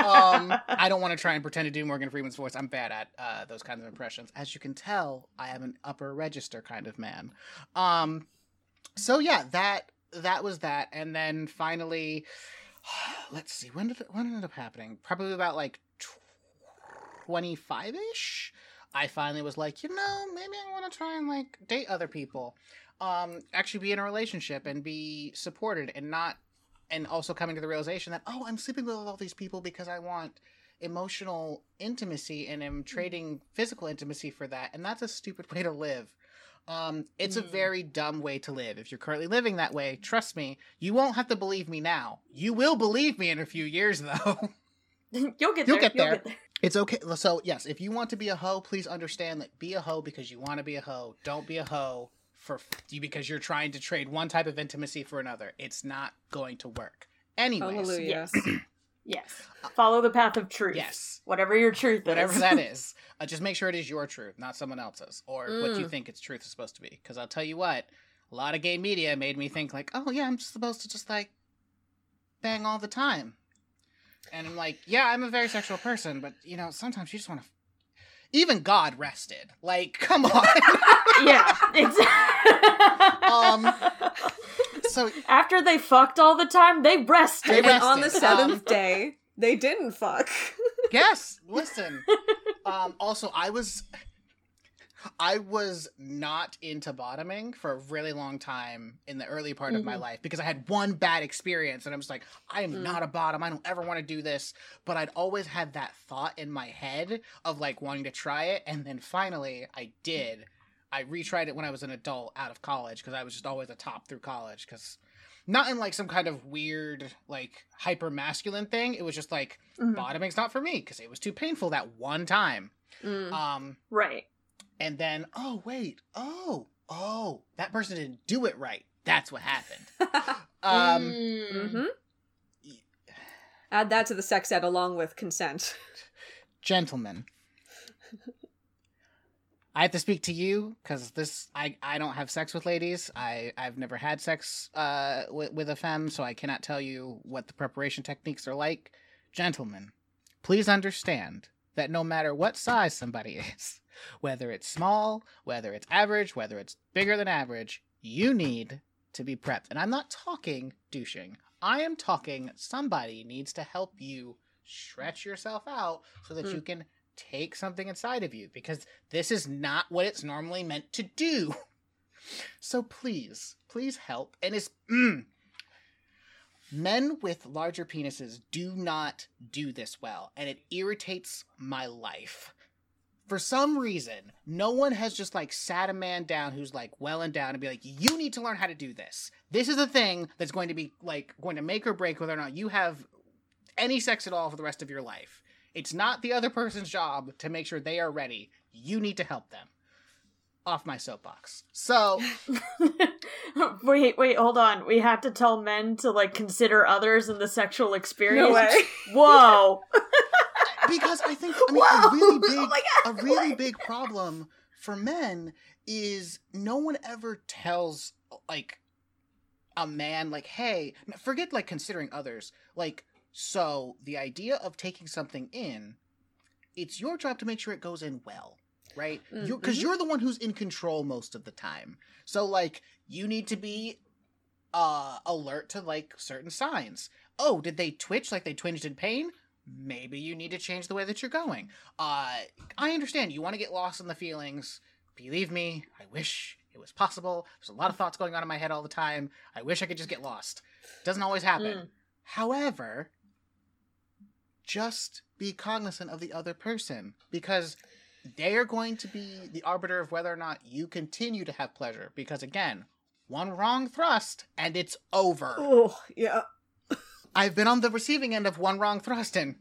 Speaker 3: Um i don't want to try and pretend to do morgan freeman's voice. I'm bad at uh, those kinds of impressions. As you can tell i am an upper register kind of man. Um so yeah that that was that. And then finally let's see when did it when ended up happening? Probably about like 25ish i finally was like you know maybe i want to try and like date other people. Um actually be in a relationship and be supported and not and also coming to the realization that oh i'm sleeping with all these people because i want emotional intimacy and am trading physical intimacy for that and that's a stupid way to live um, it's a
Speaker 1: Mm.
Speaker 3: very dumb way to live. If you're currently living that way, trust me, you won't have to believe me now. You will believe me in a few years, though.
Speaker 1: You'll get
Speaker 3: You'll
Speaker 1: there. You'll get there.
Speaker 3: it's okay. So, yes, if you want to be a hoe, please understand that be a hoe because you want to be a hoe. Don't be a hoe for you because you're trying to trade one type of intimacy for another. It's not going to work. Anyways,
Speaker 2: Hallelujah.
Speaker 1: Yes. Yes. Follow the path of truth.
Speaker 3: yes,
Speaker 1: Whatever your truth
Speaker 3: whatever
Speaker 1: is.
Speaker 3: that is, uh, just make sure it is your truth, not someone else's, or what you
Speaker 2: Mm.
Speaker 3: think its truth is supposed to be. Because I'll tell you what, a lot of gay media made me think like, oh yeah, I'm supposed to just like bang all the time, and I'm like, yeah, I'm a very sexual person, but you know, sometimes you just want to. Even God rested. Like, come on.
Speaker 1: yeah. Exactly.
Speaker 3: Um, so
Speaker 1: After they fucked all the time, they rested.
Speaker 3: They
Speaker 2: and
Speaker 3: rested.
Speaker 2: on the seventh
Speaker 3: Um,
Speaker 2: day, they didn't fuck.
Speaker 3: yes, listen. Um, also, I was, I was not into bottoming for a really long time in the early part of my
Speaker 2: Mhm.
Speaker 3: life because I had one bad experience and I was like, I am
Speaker 2: Mm.
Speaker 3: not a bottom. I don't ever want to do this. But I'd always had that thought in my head of like wanting to try it. And then finally I did. I retried it when I was an adult out of college because I was just always a top through college because not in like some kind of weird like hyper masculine thing. It was just like
Speaker 2: Mhm.
Speaker 3: bottoming's not for me because it was too painful that one time.
Speaker 2: Mm.
Speaker 3: Um,
Speaker 1: Right.
Speaker 3: and then oh wait, oh oh that person didn't do it right. That's what happened. Um,
Speaker 1: Mm.
Speaker 2: hmm Add that to the sex ed along with consent.
Speaker 3: gentlemen, I have to speak to you because this I I don't have sex with ladies. I I've never had sex uh with, with a femme, so I cannot tell you what the preparation techniques are like. Gentlemen, please understand that no matter what size somebody is, whether it's small, whether it's average, whether it's bigger than average, you need to be prepped. And I'm not talking douching. I am talking somebody needs to help you stretch yourself out so that
Speaker 2: Mm.
Speaker 3: you can take something inside of you because this is not what it's normally meant to do. So please, please help. And it's mm, men with larger penises do not do this well, and it irritates my life. For some reason, no one has just like sat a man down who's like well and down and be like, you need to learn how to do this. This is a thing that's going to be like going to make or break whether or not you have any sex at all for the rest of your life. It's not the other person's job to make sure they are ready. You need to help them. Off my soapbox. So,
Speaker 1: wait, wait, hold on. We have to tell men to like consider others in the sexual experience.
Speaker 2: No way.
Speaker 1: Whoa.
Speaker 3: because I think I mean
Speaker 1: Whoa!
Speaker 3: Oh a really big
Speaker 1: Oh
Speaker 3: a really
Speaker 1: what?
Speaker 3: big problem for men is no one ever tells like a man like hey forget like considering others like so the idea of taking something in it's your job to make sure it goes in well right? You because
Speaker 2: mhm.
Speaker 3: you're the one who's in control most of the time. So like you need to be uh alert to like certain signs. Oh did they twitch like they twinged in pain? Maybe you need to change the way that you're going. Uh i understand you want to get lost in the feelings. Believe me i wish it was possible. There's a lot of thoughts going on in my head all the time. I wish i could just get lost. Doesn't always happen.
Speaker 1: Mm.
Speaker 3: however just be cognizant of the other person because they are going to be the arbiter of whether or not you continue to have pleasure because again one wrong thrust and it's over
Speaker 2: Oh, yeah.
Speaker 3: i've been on the receiving end of one wrong thrust and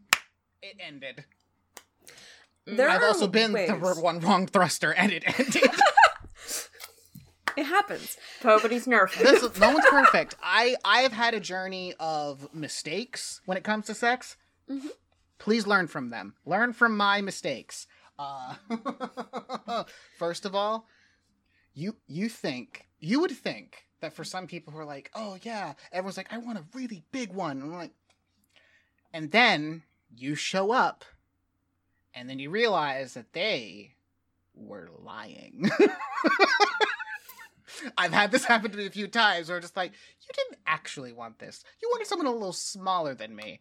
Speaker 3: it ended mm,
Speaker 2: There
Speaker 3: i've also been
Speaker 2: ways.
Speaker 3: the one wrong thruster and it ended
Speaker 2: It happens.
Speaker 1: Nobody's nerfed.
Speaker 3: no one's perfect i i have had a journey of mistakes when it comes to sex
Speaker 2: Mhm.
Speaker 3: please learn from them learn from my mistakes uh first of all you you think you would think that for some people who are like oh yeah everyone's like i want a really big one and i'm like and then you show up and then you realize that they were lying I've had this happen to me a few times where I'm just like, you didn't actually want this. You wanted someone a little smaller than me.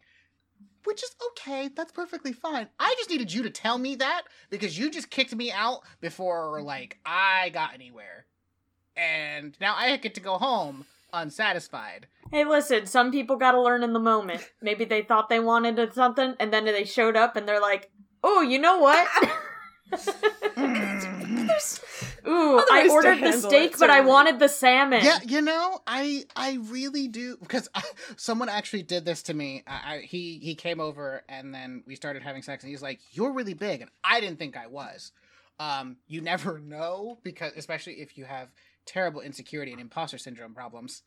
Speaker 3: Which is okay. That's perfectly fine. I just needed you to tell me that because you just kicked me out before mm-hmm. like I got anywhere. And now I get to go home unsatisfied.
Speaker 1: Hey, listen, some people gotta learn in the moment. Maybe they thought they wanted something, and then they showed up and they're like, oh, you know what? Hmm.
Speaker 2: Ooh,
Speaker 1: I ordered the steak, but I wanted the salmon.
Speaker 3: Yeah, you know, I I really do because I, someone actually did this to me. I, I, he he came over and then we started having sex, and he's like, "You're really big," and I didn't think I was. Um, you never know because especially if you have terrible insecurity and imposter syndrome problems.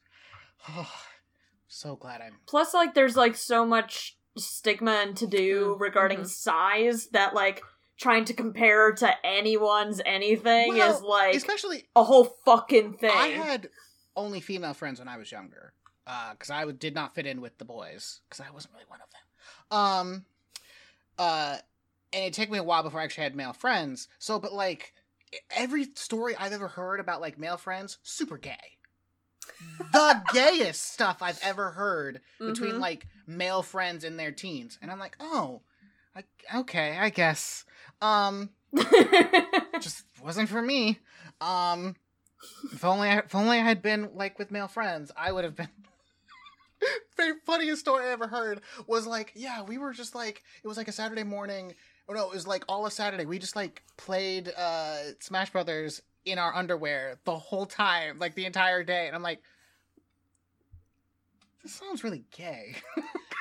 Speaker 3: Oh, so glad I'm.
Speaker 1: Plus, like, there's like so much stigma and to do
Speaker 2: Mm,
Speaker 1: regarding
Speaker 2: mhm.
Speaker 1: size that like trying to compare to anyone's anything
Speaker 3: Well,
Speaker 1: is like
Speaker 3: Especially,
Speaker 1: a whole fucking thing.
Speaker 3: I had only female friends when I was younger because I w- did not fit in with the boys because I wasn't really one of them. Um, uh, and it took me a while before I actually had male friends. So, but like every story I've ever heard about like male friends, super gay. the gayest stuff I've ever heard between
Speaker 2: Mhm.
Speaker 3: like male friends in their teens, and I'm like, oh, I, okay, I guess. Um, just wasn't for me. Um, if only I, if only I had been like with male friends, I would have been. the funniest story I ever heard was like, yeah, we were just like, it was like a Saturday morning. Oh no, it was like all of Saturday. We just like played uh Smash Brothers in our underwear the whole time, like the entire day. And I'm like, this sounds really gay.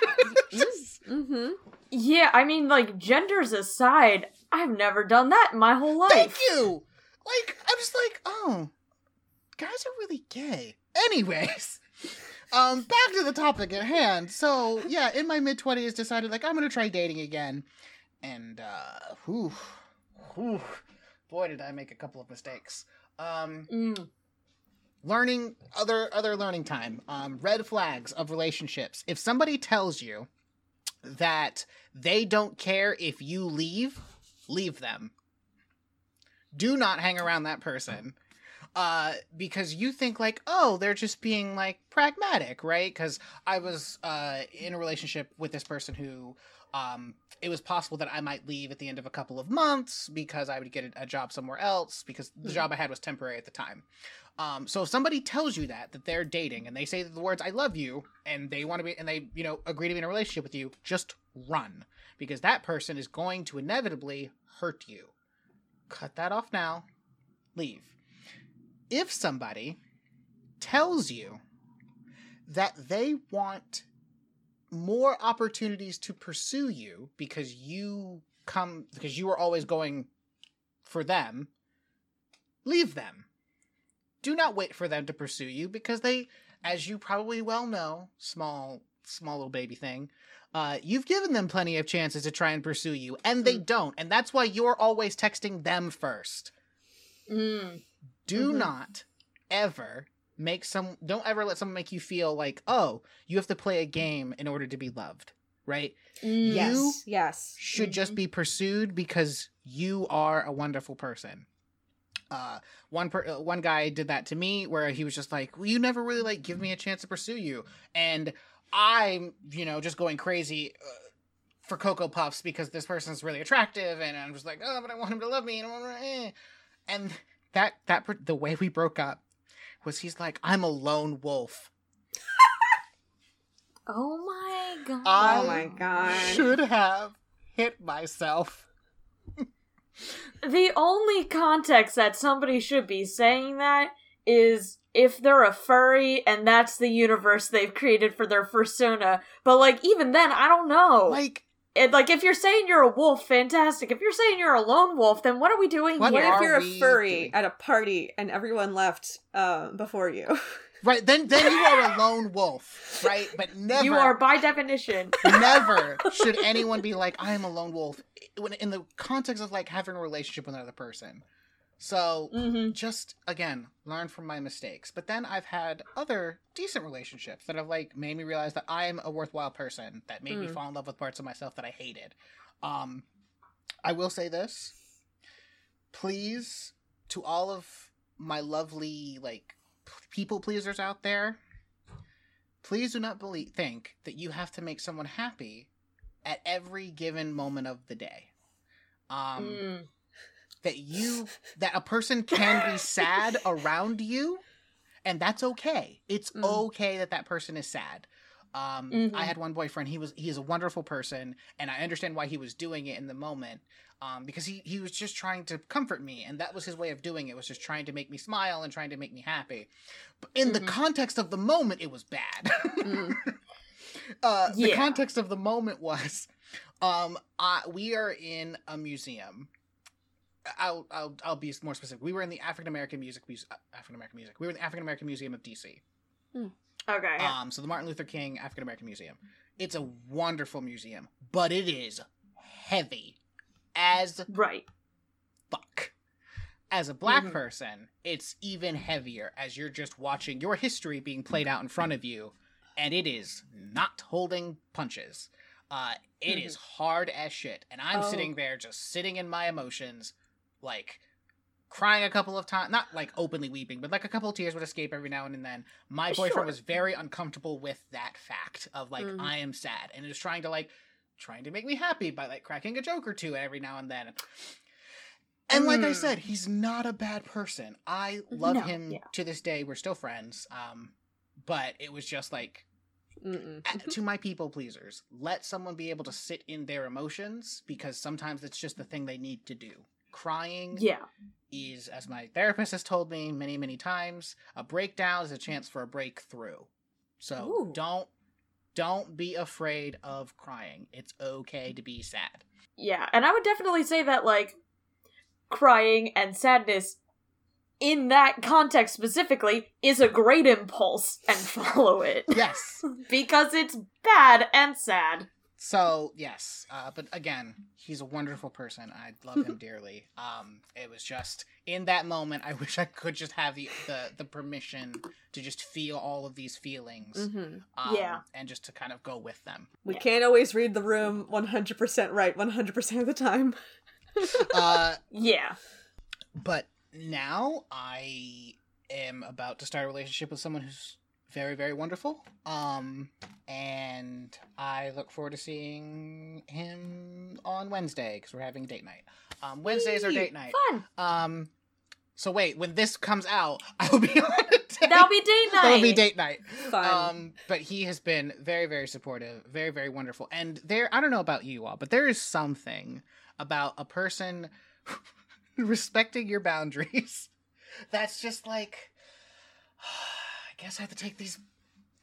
Speaker 3: Just-
Speaker 2: Mm-hmm.
Speaker 1: yeah, I mean, like, genders aside, I've never done that in my whole life.
Speaker 3: Thank you. Like I'm just like, oh, guys are really gay. Anyways, um, back to the topic at hand. So yeah, in my mid twenties, decided like I'm gonna try dating again, and uh, whew, whew, boy, did I make a couple of mistakes. Um,
Speaker 1: Mm.
Speaker 3: Learning other other learning time um red flags of relationships. If somebody tells you that they don't care if you leave leave them. Do not hang around that person uh because you think like oh they're just being like pragmatic right? Because i was uh in a relationship with this person who um it was possible that i might leave at the end of a couple of months because i would get a, job somewhere else because the
Speaker 2: Mhm.
Speaker 3: job i had was temporary at the time um, so if somebody tells you that that they're dating and they say the words "I love you" and they want to be and they you know agree to be in a relationship with you, just run because that person is going to inevitably hurt you. Cut that off now. Leave. If somebody tells you that they want more opportunities to pursue you because you come because you are always going for them, leave them do not wait for them to pursue you because they as you probably well know small small little baby thing uh, you've given them plenty of chances to try and pursue you and they don't and that's why you're always texting them first
Speaker 1: Mm.
Speaker 3: do
Speaker 2: Mhm.
Speaker 3: not ever make some don't ever let someone make you feel like oh you have to play a game in order to be loved right
Speaker 1: Mm.
Speaker 2: Yes.
Speaker 3: You
Speaker 2: yes.
Speaker 3: should just be pursued because you are a wonderful person. Uh, one per- uh, one guy did that to me where he was just like, well, "You never really like give me a chance to pursue you," and I'm you know just going crazy uh, for cocoa puffs because this person's really attractive, and I'm just like, "Oh, but I want him to love me," and, I'm like, eh. and that that per- the way we broke up was he's like, "I'm a lone wolf."
Speaker 1: Oh my god.
Speaker 3: I
Speaker 2: Oh my god.
Speaker 3: should have hit myself.
Speaker 1: The only context that somebody should be saying that is if they're a furry and that's the universe they've created for their persona. But like even then, I don't know.
Speaker 3: Like
Speaker 1: It, like if you're saying you're a wolf, fantastic. If you're saying you're a lone wolf, then what are we doing
Speaker 3: What
Speaker 2: What if you're a furry
Speaker 3: doing?
Speaker 2: at a party and everyone left uh, before you?
Speaker 3: Right, then then you are a lone wolf, right? But never
Speaker 1: You are by definition.
Speaker 3: never should anyone be like, I am a lone wolf when in the context of like having a relationship with another person. So
Speaker 1: hmm
Speaker 3: just again, learn from my mistakes. But then I've had other decent relationships that have like made me realize that I'm a worthwhile person, that made me
Speaker 2: Mm.
Speaker 3: fall in love with parts of myself that I hated. Um I will say this. Please to all of my lovely like people pleasers out there, please do not believe think that you have to make someone happy at every given moment of the day. Um
Speaker 1: Mm.
Speaker 3: that you that a person can be sad around you and that's okay it's
Speaker 2: Mm.
Speaker 3: okay that that person is sad um
Speaker 1: Mhm.
Speaker 3: i had one boyfriend he was he is a wonderful person and i understand why he was doing it in the moment um because he he was just trying to comfort me and that was his way of doing it was just trying to make me smile and trying to make me happy but in the
Speaker 1: Mhm.
Speaker 3: context of the moment it was bad
Speaker 2: Mm.
Speaker 3: uh the context of the moment was um I, we are in a museum I'll, I'll I'll be more specific. We were in the African American Music Muse- African American Music. We were in the African American Museum of DC.
Speaker 1: Okay. yeah.
Speaker 3: Um, so the Martin Luther King African American Museum. It's a wonderful museum, but it is heavy as
Speaker 1: right.
Speaker 3: fuck. As a black
Speaker 1: Mhm.
Speaker 3: person, it's even heavier as you're just watching your history being played out in front of you, and it is not holding punches. Uh, it is hard as shit, and I'm
Speaker 2: Oh.
Speaker 3: sitting there just sitting in my emotions, like crying a couple of times, not like openly weeping, but like a couple of tears would escape every now and then. My boyfriend
Speaker 1: Sure.
Speaker 3: was very uncomfortable with that fact of like
Speaker 2: Mhm.
Speaker 3: I am sad, and is trying to like trying to make me happy by like cracking a joke or two every now and then. And like I
Speaker 1: Mm.
Speaker 3: said, he's not a bad person. I love
Speaker 1: No,
Speaker 3: him
Speaker 1: yeah.
Speaker 3: to this day. We're still friends. Um, but it was just like
Speaker 2: Mm-mm.
Speaker 3: to my people pleasers, let someone be able to sit in their emotions because sometimes it's just the thing they need to do. Crying
Speaker 1: Yeah.
Speaker 3: is, as my therapist has told me many, many times, a breakdown is a chance for a breakthrough. So
Speaker 2: Ooh.
Speaker 3: don't don't be afraid of crying. It's okay to be sad.
Speaker 1: Yeah, and I would definitely say that like crying and sadness in that context specifically is a great impulse and follow it
Speaker 3: Yes.
Speaker 1: because it's bad and sad.
Speaker 3: So yes, uh, but again, he's a wonderful person. I love him dearly. Um, it was just in that moment, I wish I could just have the the, the permission to just feel all of these feelings,
Speaker 2: Mhm.
Speaker 3: um,
Speaker 1: Yeah.
Speaker 3: and just to kind of go with them.
Speaker 2: We
Speaker 1: Yeah.
Speaker 2: can't always read the room 100% right 100% of the time.
Speaker 3: Uh,
Speaker 1: Yeah.
Speaker 3: but now I am about to start a relationship with someone who's very very wonderful. Um, and I look forward to seeing him on Wednesday because we're having date night. Um, Wednesdays are date night.
Speaker 1: Fun.
Speaker 3: Um, so wait, when this comes out, I'll be on a date.
Speaker 1: That'll be date night.
Speaker 3: That'll be date night.
Speaker 2: Fun.
Speaker 3: Um, but he has been very, very supportive, very, very wonderful. And there, I don't know about you all, but there is something about a person respecting your boundaries that's just like, guess I have to take these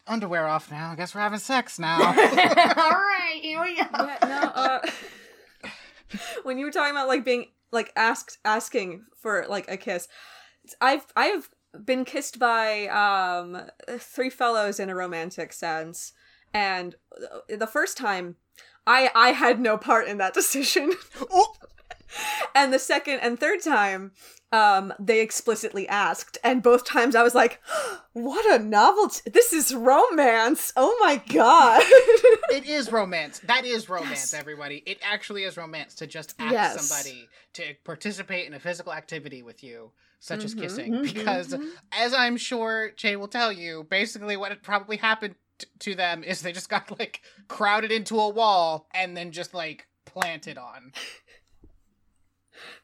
Speaker 3: underwear off now. I guess we're having sex now.
Speaker 1: All right, here we go.
Speaker 2: yeah, no, uh, when you were talking about like being like asked asking for like a kiss, I've I've been kissed by um three fellows in a romantic sense, and the first time, I I had no part in that decision,
Speaker 3: oh,
Speaker 2: and the second and third time. Um, they explicitly asked, and both times I was like, "What a novelty! This is romance! Oh my god!"
Speaker 3: it is romance. That is romance,
Speaker 2: Yes.
Speaker 3: everybody. It actually is romance to just ask
Speaker 2: Yes.
Speaker 3: somebody to participate in a physical activity with you, such as
Speaker 2: Mhm,
Speaker 3: kissing.
Speaker 1: mhm,
Speaker 3: Because,
Speaker 2: mhm.
Speaker 3: as I'm sure Jay will tell you, basically what had probably happened t- to them is they just got like crowded into a wall and then just like planted on.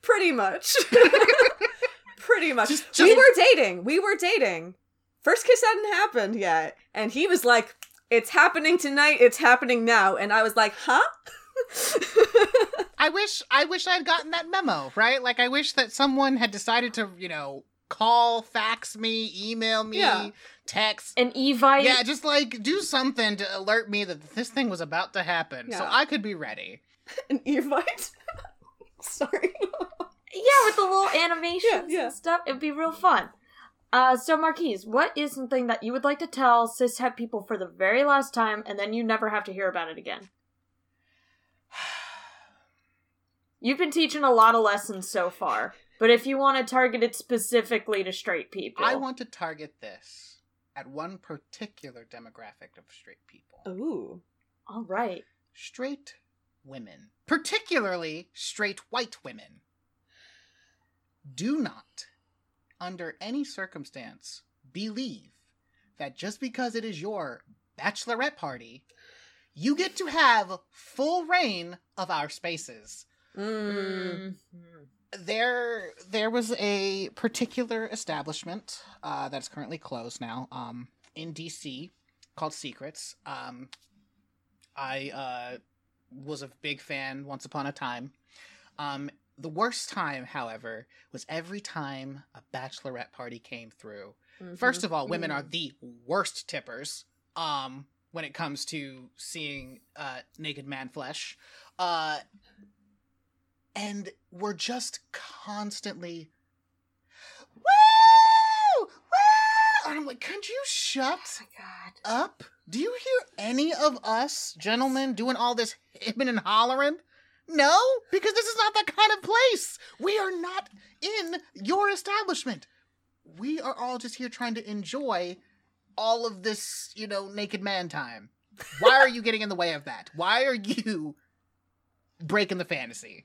Speaker 2: Pretty much. Pretty much.
Speaker 3: Just-
Speaker 2: we were dating. We were dating. First kiss hadn't happened yet. And he was like, It's happening tonight. It's happening now. And I was like, Huh?
Speaker 3: I wish I wish I'd gotten that memo, right? Like I wish that someone had decided to, you know, call, fax me, email me,
Speaker 2: Yeah.
Speaker 3: text,
Speaker 1: An Evite.
Speaker 3: Yeah, just like do something to alert me that this thing was about to happen, so I could be ready.
Speaker 2: An Evite? Sorry.
Speaker 1: Yeah, with the little animations
Speaker 2: Yeah, yeah.
Speaker 1: and stuff. It'd be real fun. Uh, so Marquise, what is something that you would like to tell cishet people for the very last time, and then you never have to hear about it again? You've been teaching a lot of lessons so far, but if you want to target it specifically to straight people,
Speaker 3: I want to target this at one particular demographic of straight people:
Speaker 2: Ooh.
Speaker 1: All right.
Speaker 3: straight women, particularly straight white women. Do not, under any circumstance, believe that just because it is your bachelorette party, you get to have full reign of our spaces.
Speaker 2: Mm.
Speaker 3: there there was a particular establishment uh, that's currently closed now um, in DC called Secrets. Um, I uh, was a big fan once upon a time. Um, the worst time, however, was every time a bachelorette party came through. First of all, women are the worst tippers um, when it comes to seeing uh, naked man flesh. Uh, and we're just constantly, woo! Woo! And I'm like, could you shut
Speaker 1: Oh God.
Speaker 3: up? Do you hear any of us gentlemen doing all this hipping and hollering? No, because this is not that kind of place. We are not in your establishment. We are all just here trying to enjoy all of this, you know, naked man time. Why are you getting in the way of that? Why are you breaking the fantasy?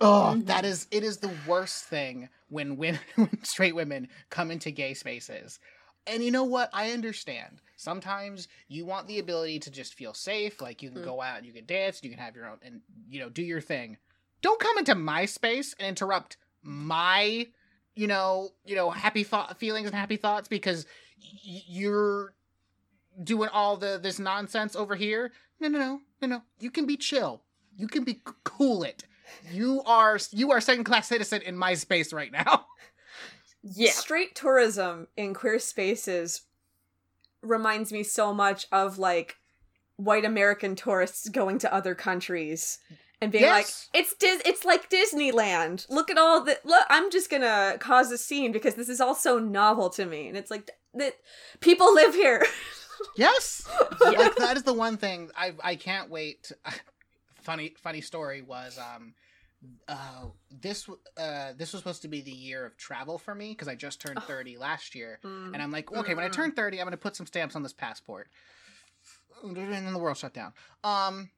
Speaker 3: Oh, that is it is the worst thing when women when straight women come into gay spaces. And you know what? I understand. Sometimes you want the ability to just feel safe, like you can
Speaker 2: Mm.
Speaker 3: go out, and you can dance, you can have your own and you know, do your thing. don't come into my space and interrupt my, you know, you know, happy thought feelings and happy thoughts because y- you're doing all the this nonsense over here. No, no, no, no, no. You can be chill. You can be c- cool. It. You are you are second class citizen in my space right now.
Speaker 1: Yeah.
Speaker 2: Straight tourism in queer spaces reminds me so much of like white American tourists going to other countries and being like, "It's Dis- it's like Disneyland. Look at all the look. I'm just gonna cause a scene because this is all so novel to me." And it's like that people live here.
Speaker 3: Yes.
Speaker 1: Yeah.
Speaker 3: like that is the one thing I I can't wait. funny funny story was um uh this uh this was supposed to be the year of travel for me because I just turned 30 last year and I'm like okay when I
Speaker 2: Mm.
Speaker 3: turn 30 I'm going to put some stamps on this passport. And then the world shut down. Um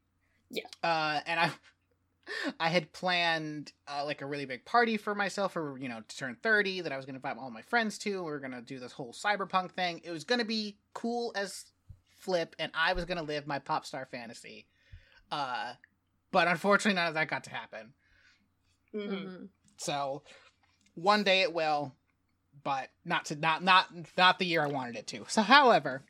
Speaker 1: Yeah.
Speaker 3: Uh and I I had planned uh, like a really big party for myself for you know to turn 30 that I was going to invite all my friends to. We were going to do this whole cyberpunk thing. It was going to be cool as flip and I was going to live my pop star fantasy. Uh but unfortunately none of that got to happen.
Speaker 1: Mhm.
Speaker 2: Mhm.
Speaker 3: So one day it will, but not to not not not the year I wanted it to. So however,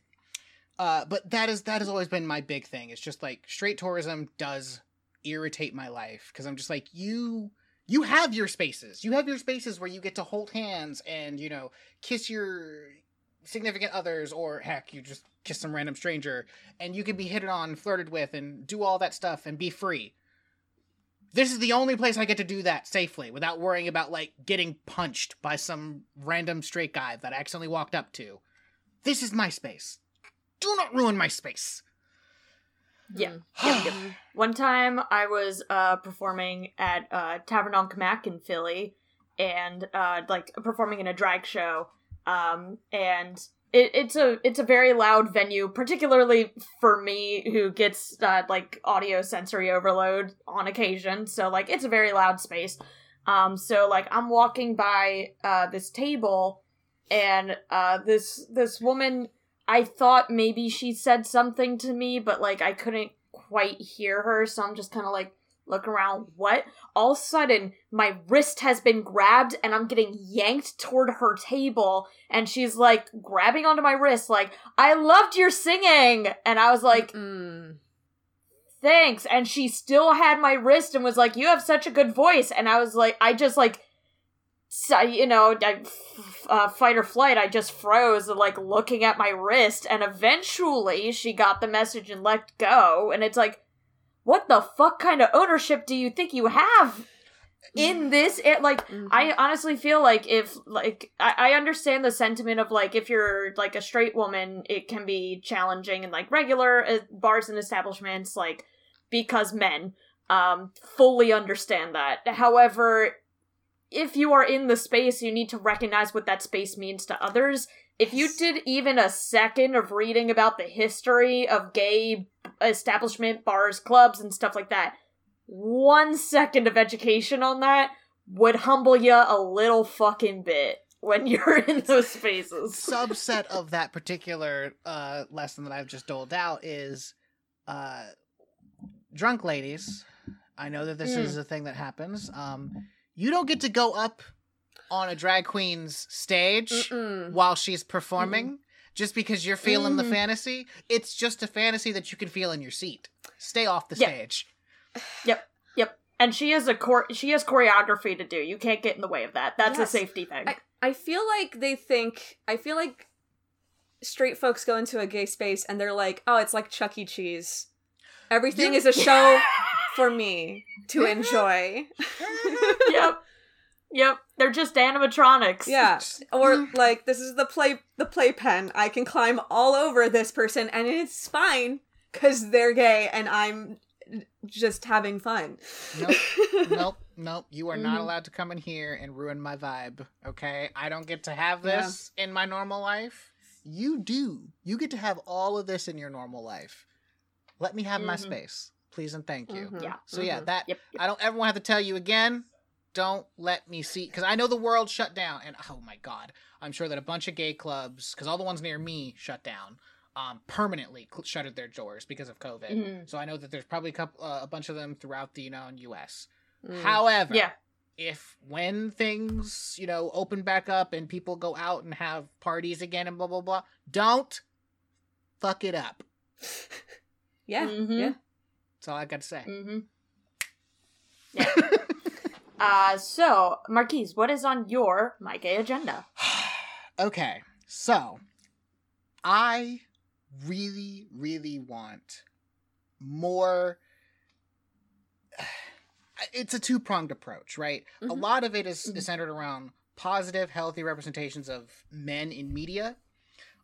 Speaker 3: uh but that is that has always been my big thing. It's just like straight tourism does irritate my life because I'm just like you you have your spaces. You have your spaces where you get to hold hands and, you know, kiss your significant others or heck, you just kiss some random stranger and you can be hit on, flirted with and do all that stuff and be free. This is the only place I get to do that safely without worrying about like getting punched by some random straight guy that I accidentally walked up to. This is my space. Do not ruin my space.
Speaker 1: Yeah. Yep, yep. One time I was uh performing at uh Tavern on Camac in Philly and uh like performing in a drag show. Um and it, it's a it's a very loud venue, particularly for me who gets uh, like audio sensory overload on occasion. So like it's a very loud space. Um so like I'm walking by uh this table and uh this this woman I thought maybe she said something to me, but like I couldn't quite hear her, so I'm just kind of like look around. What? All of a sudden, my wrist has been grabbed and I'm getting yanked toward her table, and she's like grabbing onto my wrist, like, I loved your singing! And I was like,
Speaker 2: Mm.
Speaker 1: thanks. And she still had my wrist and was like, you have such a good voice. And I was like, I just like, you know, uh, fight or flight. I just froze, like looking at my wrist. And eventually she got the message and let go. And it's like, what the fuck kind of ownership do you think you have in this? It, like,
Speaker 2: Mhm.
Speaker 1: I honestly feel like if like I, I understand the sentiment of like if you're like a straight woman, it can be challenging and like regular uh, bars and establishments, like because men um fully understand that. However, if you are in the space, you need to recognize what that space means to others. If you did even a second of reading about the history of gay establishment, bars, clubs, and stuff like that, one second of education on that would humble you a little fucking bit when you're in those spaces.
Speaker 3: subset of that particular uh, lesson that I've just doled out is uh, drunk ladies. I know that this
Speaker 1: Mm.
Speaker 3: is a thing that happens. Um, you don't get to go up on a drag queen's stage
Speaker 2: Mm-mm.
Speaker 3: while she's performing just because you're feeling the
Speaker 1: Mm.
Speaker 3: fantasy. It's just a fantasy that you can feel in your seat. Stay off the
Speaker 1: Yeah.
Speaker 3: stage.
Speaker 1: Yep, yep. And she has a chor- she has choreography to do. You can't get in the way of that. That's a safety thing.
Speaker 2: I, I feel like they think I feel like straight folks go into a gay space and they're like, oh, it's like Chuck E. Cheese. Everything
Speaker 3: You-
Speaker 2: is a show for me to enjoy.
Speaker 1: yep. Yep. They're just animatronics.
Speaker 2: Yeah. Or like this is the play the playpen. I can climb all over this person and it's fine cuz they're gay and I'm just having fun.
Speaker 3: Nope. nope, nope. You are not
Speaker 1: Mhm.
Speaker 3: allowed to come in here and ruin my vibe. Okay, I don't get to have
Speaker 2: Yeah.
Speaker 3: this in my normal life. You do. You get to have all of this in your normal life. Let me have my
Speaker 1: Mhm.
Speaker 3: space, please and thank you.
Speaker 2: Mhm.
Speaker 1: Yeah.
Speaker 3: So yeah,
Speaker 2: Mhm.
Speaker 3: that
Speaker 1: Yep. yep.
Speaker 3: I don't ever want to have to tell you again. Don't let me see because I know the world shut down, and oh my god, I'm sure that a bunch of gay clubs, because all the ones near me shut down, um, permanently cl- shuttered their doors because of COVID.
Speaker 1: Mhm.
Speaker 3: So I know that there's probably a couple, uh, a bunch of them throughout the you know U.S.
Speaker 2: Mm.
Speaker 3: However,
Speaker 1: Yeah.
Speaker 3: if when things you know open back up and people go out and have parties again and blah blah blah, don't fuck it up.
Speaker 2: Yeah.
Speaker 1: Mhm.
Speaker 2: Yeah.
Speaker 3: That's all I got to say.
Speaker 1: Mm-hmm. Yeah. Uh, so, Marquise, what is on your My Gay agenda?
Speaker 3: okay, so I really, really want more. It's a two pronged approach, right? A
Speaker 2: Mhm.
Speaker 3: lot of it is, is centered around positive, healthy representations of men in media.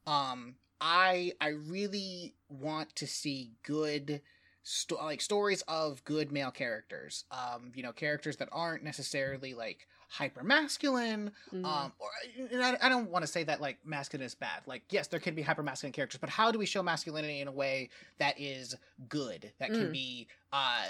Speaker 3: Um, I I really want to see good sto- like stories of good male characters. Um, you know, characters that aren't necessarily like hyper masculine
Speaker 2: Mm.
Speaker 3: um or I, I don't want to say that like masculine is bad like yes there can be hyper masculine characters but how do we show masculinity in a way that is good that can
Speaker 2: Mm.
Speaker 3: be uh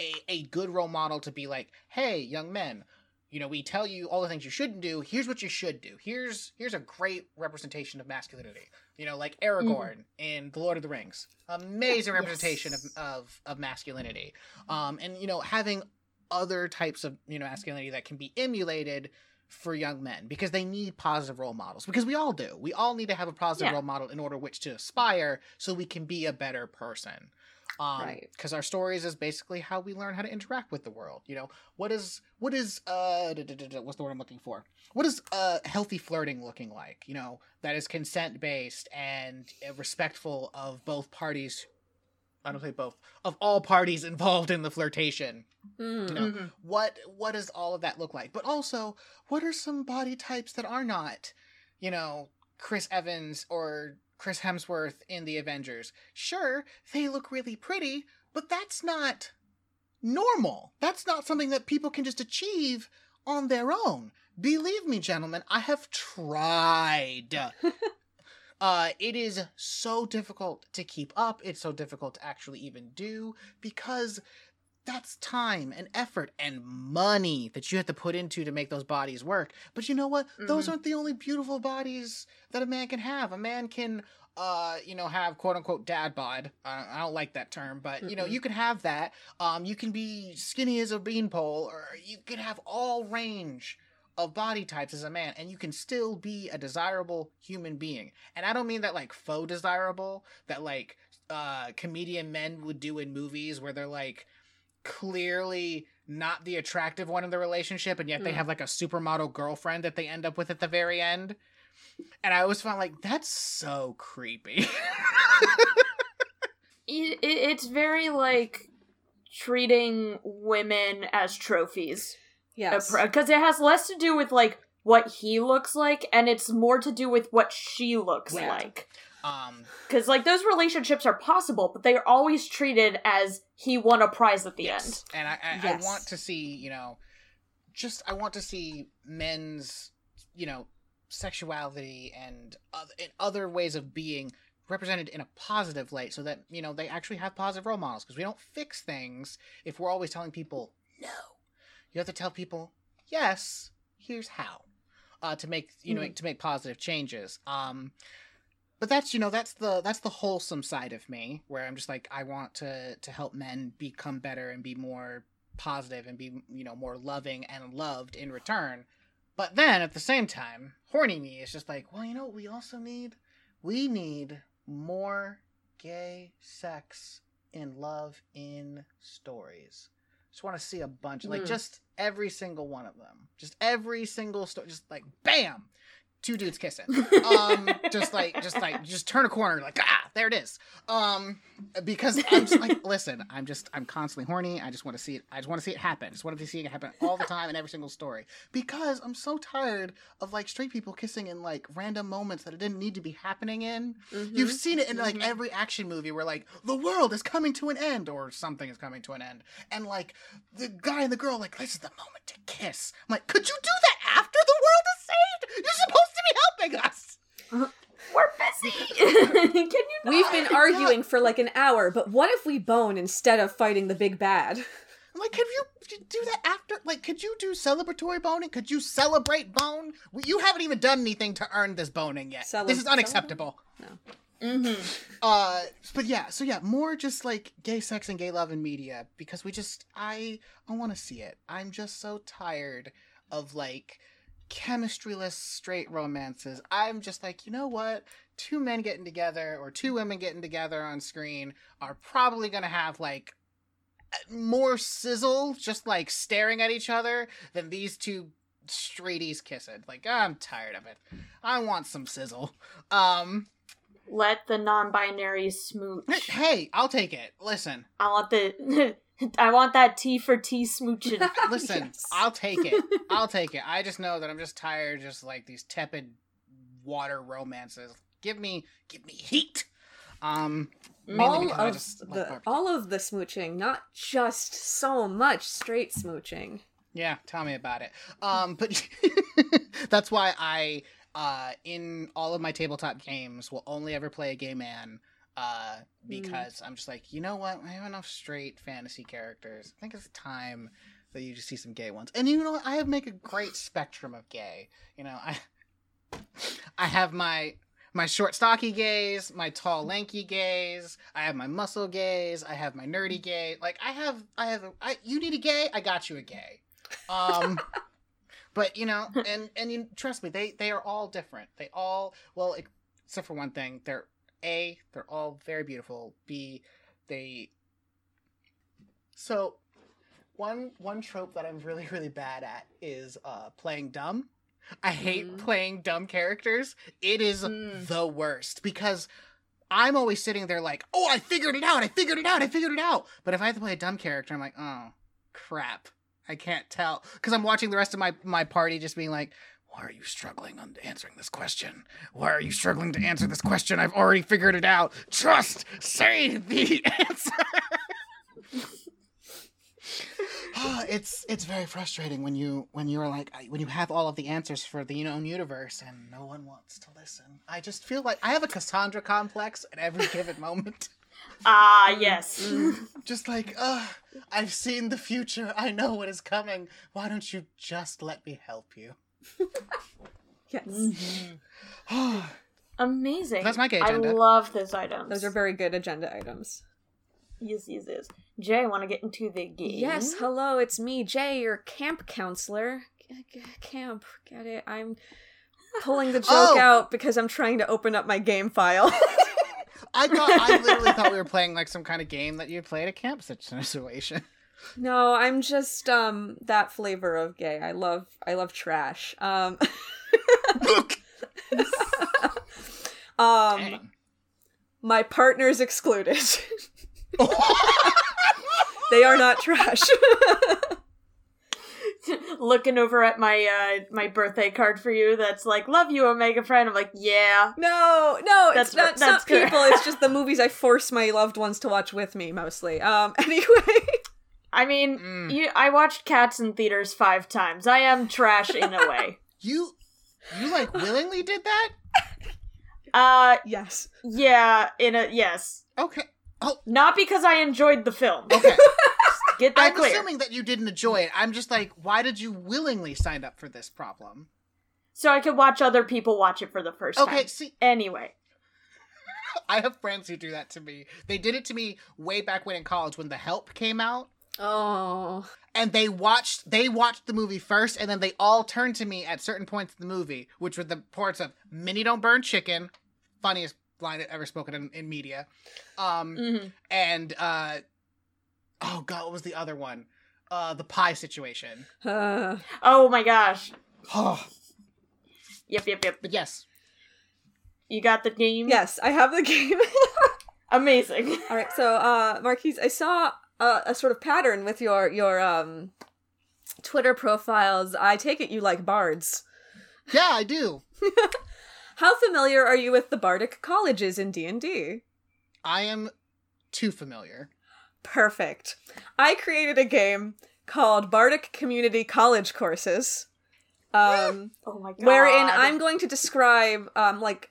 Speaker 3: a, a good role model to be like hey young men you know we tell you all the things you shouldn't do here's what you should do here's here's a great representation of masculinity you know like aragorn in the lord of the rings. Amazing representation
Speaker 2: Yes.
Speaker 3: of, of of masculinity. Um and you know having other types of you know masculinity that can be emulated for young men because they need positive role models because we all do. We all need to have a positive
Speaker 1: Yeah.
Speaker 3: role model in order which to aspire so we can be a better person um
Speaker 2: Right.
Speaker 3: because our stories is basically how we learn how to interact with the world you know what is what is uh da- da- da- what's the word i'm looking for what is uh healthy flirting looking like you know that is consent based and uh, respectful of both parties i don't say both of all parties involved in the flirtation
Speaker 2: Mm.
Speaker 3: you know,
Speaker 1: Mhm.
Speaker 3: what what does all of that look like but also what are some body types that are not you know chris evans or chris hemsworth in the avengers. Sure they look really pretty but that's not normal. That's not something that people can just achieve on their own. Believe me gentlemen i have tried. Uh it is so difficult to keep up. It's so difficult to actually even do because that's time and effort and money that you have to put into to make those bodies work. But you know what? Those
Speaker 1: Mhm.
Speaker 3: aren't the only beautiful bodies that a man can have. A man can, uh, you know, have quote unquote dad bod. Uh, I don't like that term, but you know, you can have that. Um, you can be skinny as a beanpole, or you can have all range of body types as a man, and you can still be a desirable human being. And I don't mean that like faux desirable, that like uh comedian men would do in movies where they're like clearly not the attractive one in the relationship and yet they
Speaker 2: Mm.
Speaker 3: have like a supermodel girlfriend that they end up with at the very end and i always found like that's so creepy
Speaker 1: It, it, it's very like treating women as trophies.
Speaker 2: Yes.
Speaker 1: Because it has less to do with like what he looks like and it's more to do with what she looks
Speaker 3: Right.
Speaker 1: like.
Speaker 3: Um
Speaker 1: Because like those relationships are possible, but they are always treated as he won a prize at the
Speaker 3: yes. and I, I,
Speaker 2: Yes.
Speaker 3: I want to see you know just i want to see men's you know sexuality and other, and other ways of being represented in a positive light so that you know they actually have positive role models because we don't fix things if we're always telling people no you have to tell people yes here's how uh, to make you know
Speaker 2: Mhm.
Speaker 3: to make positive changes um but that's you know that's the that's the wholesome side of me where i'm just like i want to to help men become better and be more positive and be you know more loving and loved in return. But then at the same time horny me is just like well you know what we also need? We need more gay sex and love in stories. Just want to see a bunch like
Speaker 2: Mm.
Speaker 3: just every single one of them. Just every single story just like bam two dudes kissing um just like just like just turn a corner like ah there it is um because i'm just like listen i'm just i'm constantly horny i just want to see it i just want to see it happen just want to see it happen all the time in every single story because i'm so tired of like straight people kissing in like random moments that it didn't need to be happening in
Speaker 2: Mhm.
Speaker 3: You've seen it in like
Speaker 1: Mhm.
Speaker 3: every action movie where like the world is coming to an end or something is coming to an end, and like the guy and the girl like this is the moment to kiss. I'm like, could you do that after the world is saved? You're supposed helping us.
Speaker 1: We're busy. Can you? Not?
Speaker 2: We've been arguing for like an hour, but what if we bone instead of fighting the big bad?
Speaker 3: I'm like, could you do that after? Like, could you do celebratory boning? Could you celebrate bone? You haven't even done anything to earn this boning yet.
Speaker 2: Cele-
Speaker 3: this is unacceptable.
Speaker 1: Mm-hmm.
Speaker 3: uh but yeah so yeah more just like gay sex and gay love in media because we just i i want to see it i'm just so tired of like chemistryless straight romances i'm just like you know what two men getting together or two women getting together on screen are probably gonna have like more sizzle just like staring at each other than these two straighties kissing like i'm tired of it i want some sizzle um
Speaker 1: Let the non-binary smooch.
Speaker 3: Hey, I'll take it. Listen,
Speaker 1: I want the. I want that T for T smooching.
Speaker 3: listen.
Speaker 2: Yes.
Speaker 3: I'll take it. I'll take it. I just know that I'm just tired, of just like these tepid water romances. Give me, give me heat. Um,
Speaker 2: all of
Speaker 3: just
Speaker 2: the
Speaker 3: barbecue.
Speaker 2: all of the smooching, not just so much straight smooching.
Speaker 3: Yeah, tell me about it. Um, but that's why I, uh, in all of my tabletop games, will only ever play a gay man. Uh, because I'm just like, you know what? I have enough straight fantasy characters. I think it's time that you just see some gay ones. And you know what? I have make a great spectrum of gay. You know, I, I have my my short stocky gays, my tall lanky gays. I have my muscle gays. I have my nerdy gay. Like I have, I have. I you need a gay? I got you a gay. Um, but you know, and and you trust me, they they are all different. They all well, except for one thing. They're a they're all very beautiful. B they so one one trope that I'm really really bad at is uh playing dumb. I hate
Speaker 2: Mm.
Speaker 3: playing dumb characters. It is
Speaker 2: Mm.
Speaker 3: the worst because I'm always sitting there like, "Oh, I figured it out. I figured it out. I figured it out." But if I have to play a dumb character, I'm like, "Oh, crap. I can't tell." Cuz I'm watching the rest of my my party just being like, "Why are you struggling on answering this question? Why are you struggling to answer this question? I've already figured it out. Trust, say the answer." Ah, it's it's very frustrating when you when you're like when you have all of the answers for the known universe and no one wants to listen. I just feel like I have a Cassandra complex at every given moment.
Speaker 1: ah, yes.
Speaker 3: Just like, ugh, I've seen the future. I know what is coming. Why don't you just let me help you?
Speaker 2: Yes.
Speaker 1: Mm-hmm. Amazing.
Speaker 3: That's my gay
Speaker 1: I love those items.
Speaker 2: Those are very good agenda items.
Speaker 1: yes, yes, yes. Jay, want to get into the game?
Speaker 2: Yes, hello, it's me, Jay, your camp counselor. G- g- Camp, get it? I'm pulling the joke
Speaker 3: Oh!
Speaker 2: out because I'm trying to open up my game file.
Speaker 3: I thought I literally thought we were playing like some kind of game that you play at a camp situation.
Speaker 2: No, I'm just um that flavor of gay. I love I love trash. Um um
Speaker 3: Dang.
Speaker 2: my partner's excluded. they are not trash.
Speaker 1: Looking over at my uh my birthday card for you that's like, love you, Omega friend. I'm like, yeah.
Speaker 2: No, no,
Speaker 1: That's
Speaker 2: it's not,
Speaker 1: what-
Speaker 2: it's not people. It's just the movies I force my loved ones to watch with me, mostly. Um, anyway,
Speaker 1: I mean,
Speaker 3: Mm.
Speaker 1: you, I watched Cats in theaters five times. I am trash in a way.
Speaker 3: You you like willingly did that?
Speaker 1: Uh,
Speaker 2: yes.
Speaker 1: yeah, in a yes.
Speaker 3: Okay. Oh,
Speaker 1: Not because I enjoyed the film.
Speaker 3: okay.
Speaker 1: Get that
Speaker 3: I'm
Speaker 1: clear.
Speaker 3: assuming that you didn't enjoy it. I'm just like, why did you willingly sign up for this problem?
Speaker 1: So I could watch other people watch it for the first
Speaker 3: Okay,
Speaker 1: time. Okay.
Speaker 3: See,
Speaker 1: Anyway.
Speaker 3: I have friends who do that to me. They did it to me way back when in college when The Help came out.
Speaker 2: Oh,
Speaker 3: And they watched they watched the movie first and then they all turned to me at certain points in the movie, which were the parts of Minny Don't Burn Chicken, funniest line ever spoken in, in media. Um
Speaker 1: Mhm.
Speaker 3: and uh oh god, what was the other one? Uh the pie situation.
Speaker 2: uh,
Speaker 1: Oh my gosh.
Speaker 3: Oh,
Speaker 1: Yep, yep, yep.
Speaker 3: but yes.
Speaker 1: You got the name?
Speaker 2: yes, I have the game.
Speaker 1: Amazing.
Speaker 2: All right, so uh, Marquise, I saw a sort of pattern with your your um Twitter profiles. I take it you like bards.
Speaker 3: Yeah, I do.
Speaker 2: How familiar are you with the bardic colleges in D and D?
Speaker 3: I am too familiar.
Speaker 2: Perfect. I created a game called Bardic Community College Courses, um,
Speaker 1: Oh my god.
Speaker 2: wherein I'm going to describe, um, like,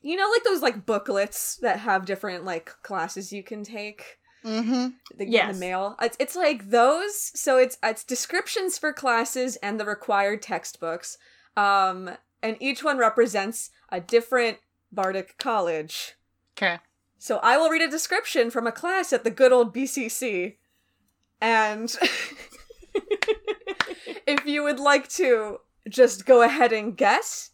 Speaker 2: you know, like those like booklets that have different like classes you can take.
Speaker 3: Mm-hmm.
Speaker 2: They get in the mail. It's it's like those. So it's it's descriptions for classes and the required textbooks. Um, and each one represents a different Bardic college.
Speaker 3: Okay.
Speaker 2: So I will read a description from a class at the good old BCC. And if you would like to just go ahead and guess,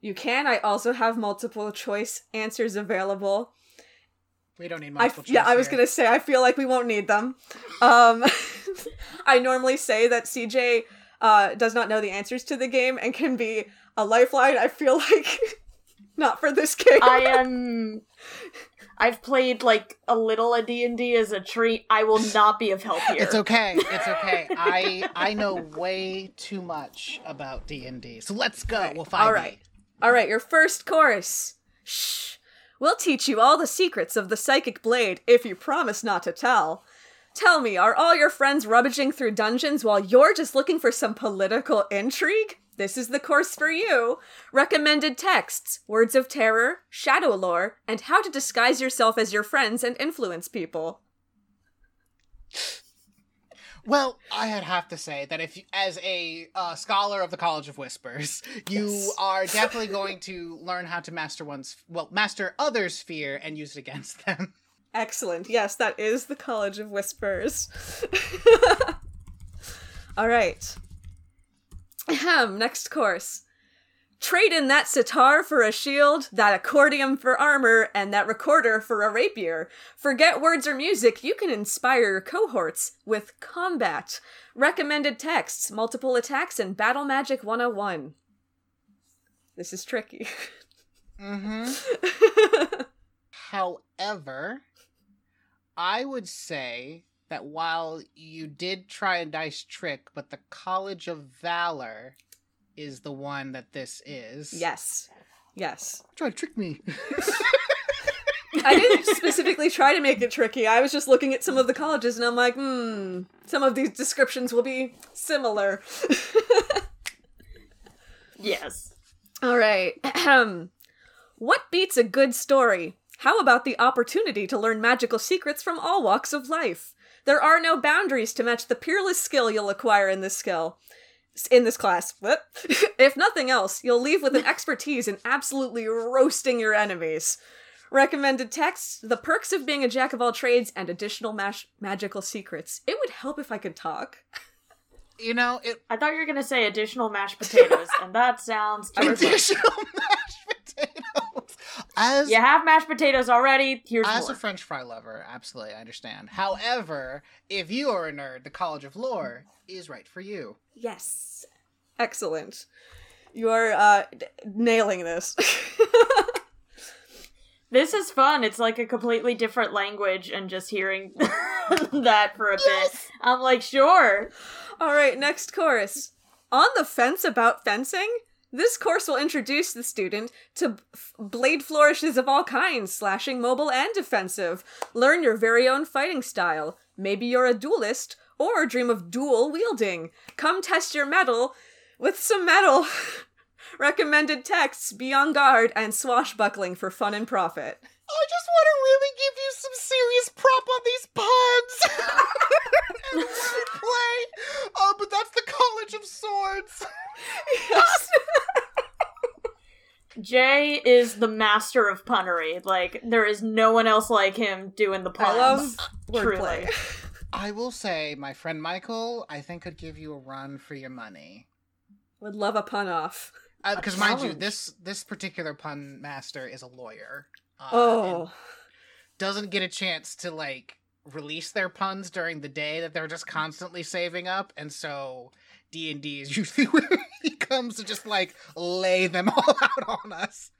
Speaker 2: you can. I also have multiple choice answers available.
Speaker 3: We don't need
Speaker 2: I,
Speaker 3: multiple choice.
Speaker 2: yeah, I was
Speaker 3: here.
Speaker 2: gonna say I feel like we won't need them. Um, I normally say that CJ uh, does not know the answers to the game and can be a lifeline. I feel like not for this game.
Speaker 1: I am. I've played like a little of D and D as a treat. I will not be of help here.
Speaker 3: It's okay. It's okay. I I know way too much about D and D. So let's go. We'll find
Speaker 2: All right. All right, your first chorus. Shh. We'll teach you all the secrets of the psychic blade if you promise not to tell. Tell me, are all your friends rummaging through dungeons while you're just looking for some political intrigue? This is the course for you. Recommended texts, words of terror, shadow lore, and how to disguise yourself as your friends and influence people.
Speaker 3: Well, I'd have to say that if, you, as a uh, scholar of the College of Whispers, you
Speaker 2: Yes.
Speaker 3: are definitely going to learn how to master one's, well, master others' fear and use it against them.
Speaker 2: Excellent. Yes, that is the College of Whispers. All right. Ahem, next course. Trade in that sitar for a shield, that accordion for armor, and that recorder for a rapier. Forget words or music, you can inspire your cohorts with combat. Recommended texts, multiple attacks, and battle magic 101. This is tricky.
Speaker 3: Mm-hmm. However, I would say that while you did try a nice trick, but the College of Valor is the one that this is.
Speaker 2: yes. Yes.
Speaker 3: Try to trick me.
Speaker 2: I didn't specifically try to make it tricky. I was just looking at some of the colleges and I'm like, hmm, some of these descriptions will be similar.
Speaker 1: yes.
Speaker 2: All right. Ahem. what beats a good story? How about the opportunity to learn magical secrets from all walks of life? There are no boundaries to match the peerless skill you'll acquire in this skill. In this class. What? if nothing else, you'll leave with an expertise in absolutely roasting your enemies. Recommended text the perks of being a jack of all trades, and additional mash- magical secrets. It would help if I could talk.
Speaker 3: you know, it
Speaker 1: I thought you were gonna say additional mashed potatoes, and that sounds terrific.
Speaker 3: additional mashed potatoes. As
Speaker 1: You have mashed potatoes already. Here's
Speaker 3: As
Speaker 1: more.
Speaker 3: a French fry lover, absolutely, I understand. However, if you are a nerd, the College of Lore is right for you.
Speaker 2: Yes. Excellent. You are uh, d- nailing this.
Speaker 1: This is fun. It's like a completely different language, and just hearing that for a bit, I'm like, sure.
Speaker 2: All right, next course. On the fence about fencing? This course will introduce the student to f- blade flourishes of all kinds, slashing, mobile, and defensive. Learn your very own fighting style. Maybe you're a duelist, or dream of dual wielding. Come test your metal with some metal. Recommended texts be on guard and swashbuckling for fun and profit.
Speaker 3: I just want to really give you some serious prop on these puns and wordplay. Oh, but that's the College of Swords.
Speaker 2: Yes.
Speaker 1: Jay is the master of punnery. Like, there is no one else like him doing the puns.
Speaker 2: I love
Speaker 1: Truly.
Speaker 2: wordplay.
Speaker 3: I will say, my friend Michael, I think could give you a run for your money.
Speaker 2: Would love a pun off.
Speaker 3: Because mind you, this this particular pun master is a lawyer. Uh,
Speaker 2: Oh.
Speaker 3: doesn't get a chance to like release their puns during the day that they're just constantly saving up, and so D and D is usually where he comes to just like lay them all out on us.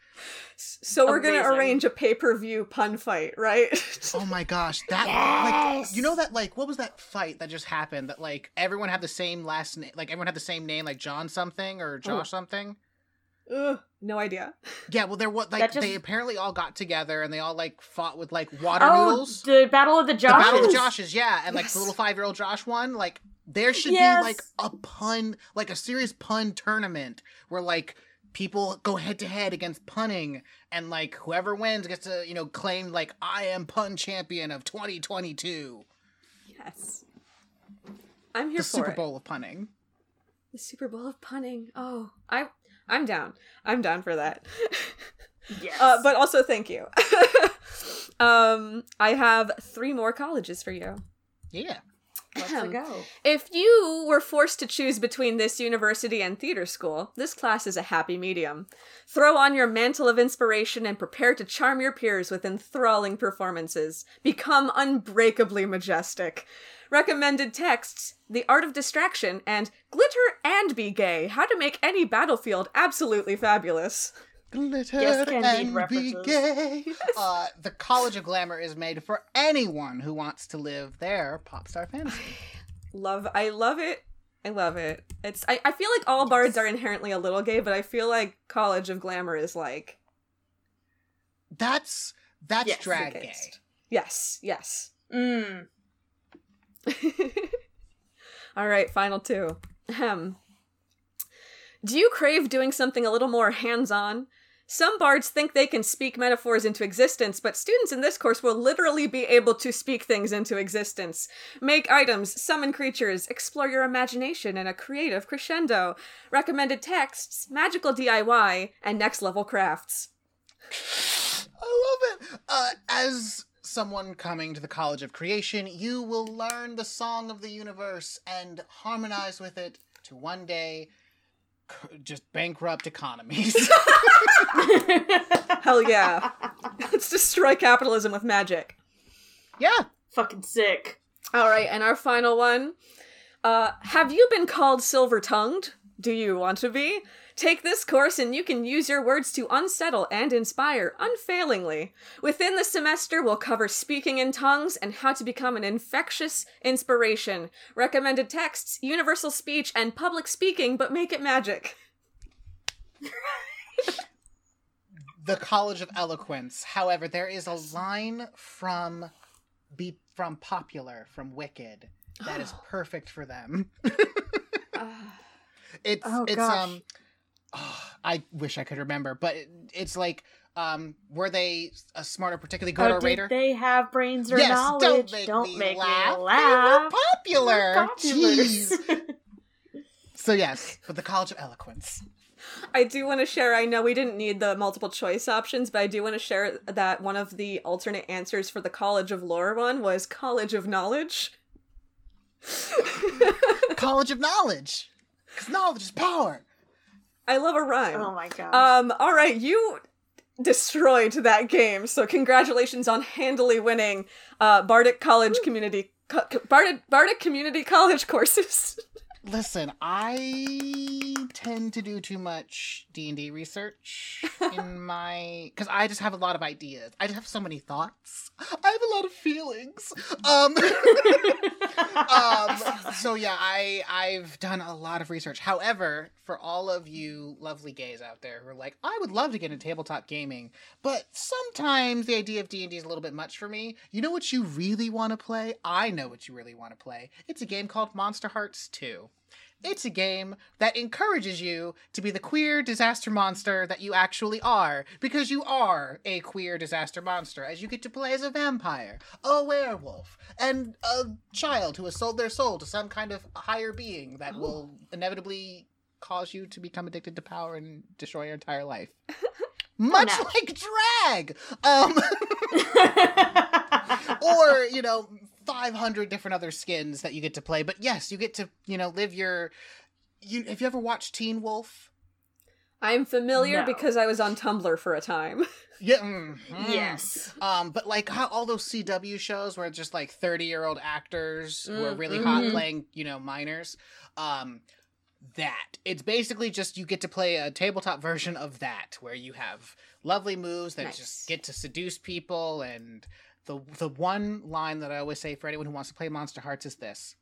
Speaker 2: So we're gonna arrange a pay per view pun fight, right?
Speaker 3: Oh my gosh, that
Speaker 1: Yes!
Speaker 3: like you know that like what was that fight that just happened that like everyone had the same last name, like everyone had the same name, like John something or Josh oh. something.
Speaker 2: Ugh, no idea.
Speaker 3: Yeah, well, there was like
Speaker 1: just-
Speaker 3: they apparently all got together and they all like fought with like water
Speaker 1: Oh,
Speaker 3: noodles.
Speaker 1: the Battle of the
Speaker 3: The
Speaker 1: Joshes.
Speaker 3: Battle of the Joshes, yeah, and like
Speaker 2: Yes.
Speaker 3: the little five year old Josh won. Like there should
Speaker 1: Yes.
Speaker 3: be like a pun, like a serious pun tournament where like people go head to head against punning, and like whoever wins gets to you know claim like I am pun champion of 2022,
Speaker 2: Yes. I'm here
Speaker 3: the
Speaker 2: for
Speaker 3: Super
Speaker 2: it.
Speaker 3: Bowl of punning.
Speaker 2: The Super Bowl of punning. Oh, I I'm down. I'm down for that.
Speaker 1: Yes.
Speaker 2: Uh, but also thank you. um, I have three more colleges for you.
Speaker 3: Yeah.
Speaker 1: let's go.
Speaker 2: If you were forced to choose between this university and theater school, this class is a happy medium. Throw on your mantle of inspiration and prepare to charm your peers with enthralling performances. Become unbreakably majestic. Recommended texts The Art of Distraction and Glitter and Be Gay How to Make Any Battlefield Absolutely Fabulous.
Speaker 3: Glitter
Speaker 1: Yes, Candide
Speaker 3: and be gay. uh, the College of Glamour is made for anyone who wants to live their pop star fantasy.
Speaker 2: Love, I love it. I love it. It's. I, I feel like all bards are inherently a little gay, but I feel like College of Glamour is like
Speaker 3: That's that's
Speaker 1: Yes,
Speaker 3: drag gay.
Speaker 2: Yes, yes.
Speaker 1: Mm.
Speaker 2: All right, final two. Ahem. Do you crave doing something a little more hands on? Some bards think they can speak metaphors into existence, but students in this course will literally be able to speak things into existence. Make items, summon creatures, explore your imagination in a creative crescendo. Recommended texts, magical DIY, and next level crafts.
Speaker 3: I love it. Uh, as someone coming to the College of Creation, you will learn the song of the universe and harmonize with it to one day just bankrupt economies.
Speaker 2: Hell yeah. Let's destroy capitalism with magic.
Speaker 3: yeah.
Speaker 1: Fucking sick.
Speaker 2: All right, and our final one. Uh, have you been called silver tongued? Do you want to be? Take this course and you can use your words to unsettle and inspire unfailingly. Within the semester, we'll cover speaking in tongues and how to become an infectious inspiration. Recommended texts, universal speech, and public speaking, but make it magic.
Speaker 3: The College of Eloquence. However, there is a line from be from Popular from Wicked that is perfect for them. It's
Speaker 1: Oh,
Speaker 3: it's
Speaker 1: gosh.
Speaker 3: um oh, I wish I could remember, but it, it's like um were they a smarter particularly good
Speaker 1: oh,
Speaker 3: orator?
Speaker 1: did they have brains or
Speaker 3: yes,
Speaker 1: knowledge?
Speaker 3: don't make me
Speaker 1: me
Speaker 3: laugh.
Speaker 1: laugh.
Speaker 3: They were popular. Jeez. So yes, but the College of Eloquence.
Speaker 2: I do want to share. I know we didn't need the multiple choice options, but I do want to share that one of the alternate answers for the College of Lore one was College of Knowledge.
Speaker 3: College of Knowledge. Because knowledge is power.
Speaker 2: I love a rhyme.
Speaker 1: oh my god.
Speaker 2: Um, all right, you destroyed that game, so congratulations on handily winning uh, Bardic College Community co- co- Bardic, Bardic Community College courses.
Speaker 3: Listen, I tend to do too much D and D research in my because I just have a lot of ideas. I just have so many thoughts. I have a lot of feelings. Um, um. So yeah, I I've done a lot of research. However, for all of you lovely gays out there who are like, I would love to get into tabletop gaming, but sometimes the idea of D and D is a little bit much for me. You know what you really want to play? I know what you really want to play. It's a game called Monsterhearts 2. It's a game that encourages you to be the queer disaster monster that you actually are, because you are a queer disaster monster, as you get to play as a vampire, a werewolf, and a child who has sold their soul to some kind of higher being that will inevitably cause you to become addicted to power and destroy your entire life. Much
Speaker 1: no.
Speaker 3: like drag! Um, or, you know, 500 different other skins that you get to play. But yes, you get to, you know, live your. You, have you ever watched Teen Wolf?
Speaker 2: I'm familiar
Speaker 1: No.
Speaker 2: because I was on Tumblr for a time.
Speaker 3: Yeah. mm, mm.
Speaker 1: yes.
Speaker 3: Um, but like how all those CW shows where it's just like 30 year old actors who are
Speaker 2: Mm,
Speaker 3: really hot
Speaker 1: mhm.
Speaker 3: playing, you know, minors. Um, that it's basically just you get to play a tabletop version of that where you have lovely moves that
Speaker 2: Nice.
Speaker 3: just get to seduce people and the the one line that I always say for anyone who wants to play Monsterhearts is this.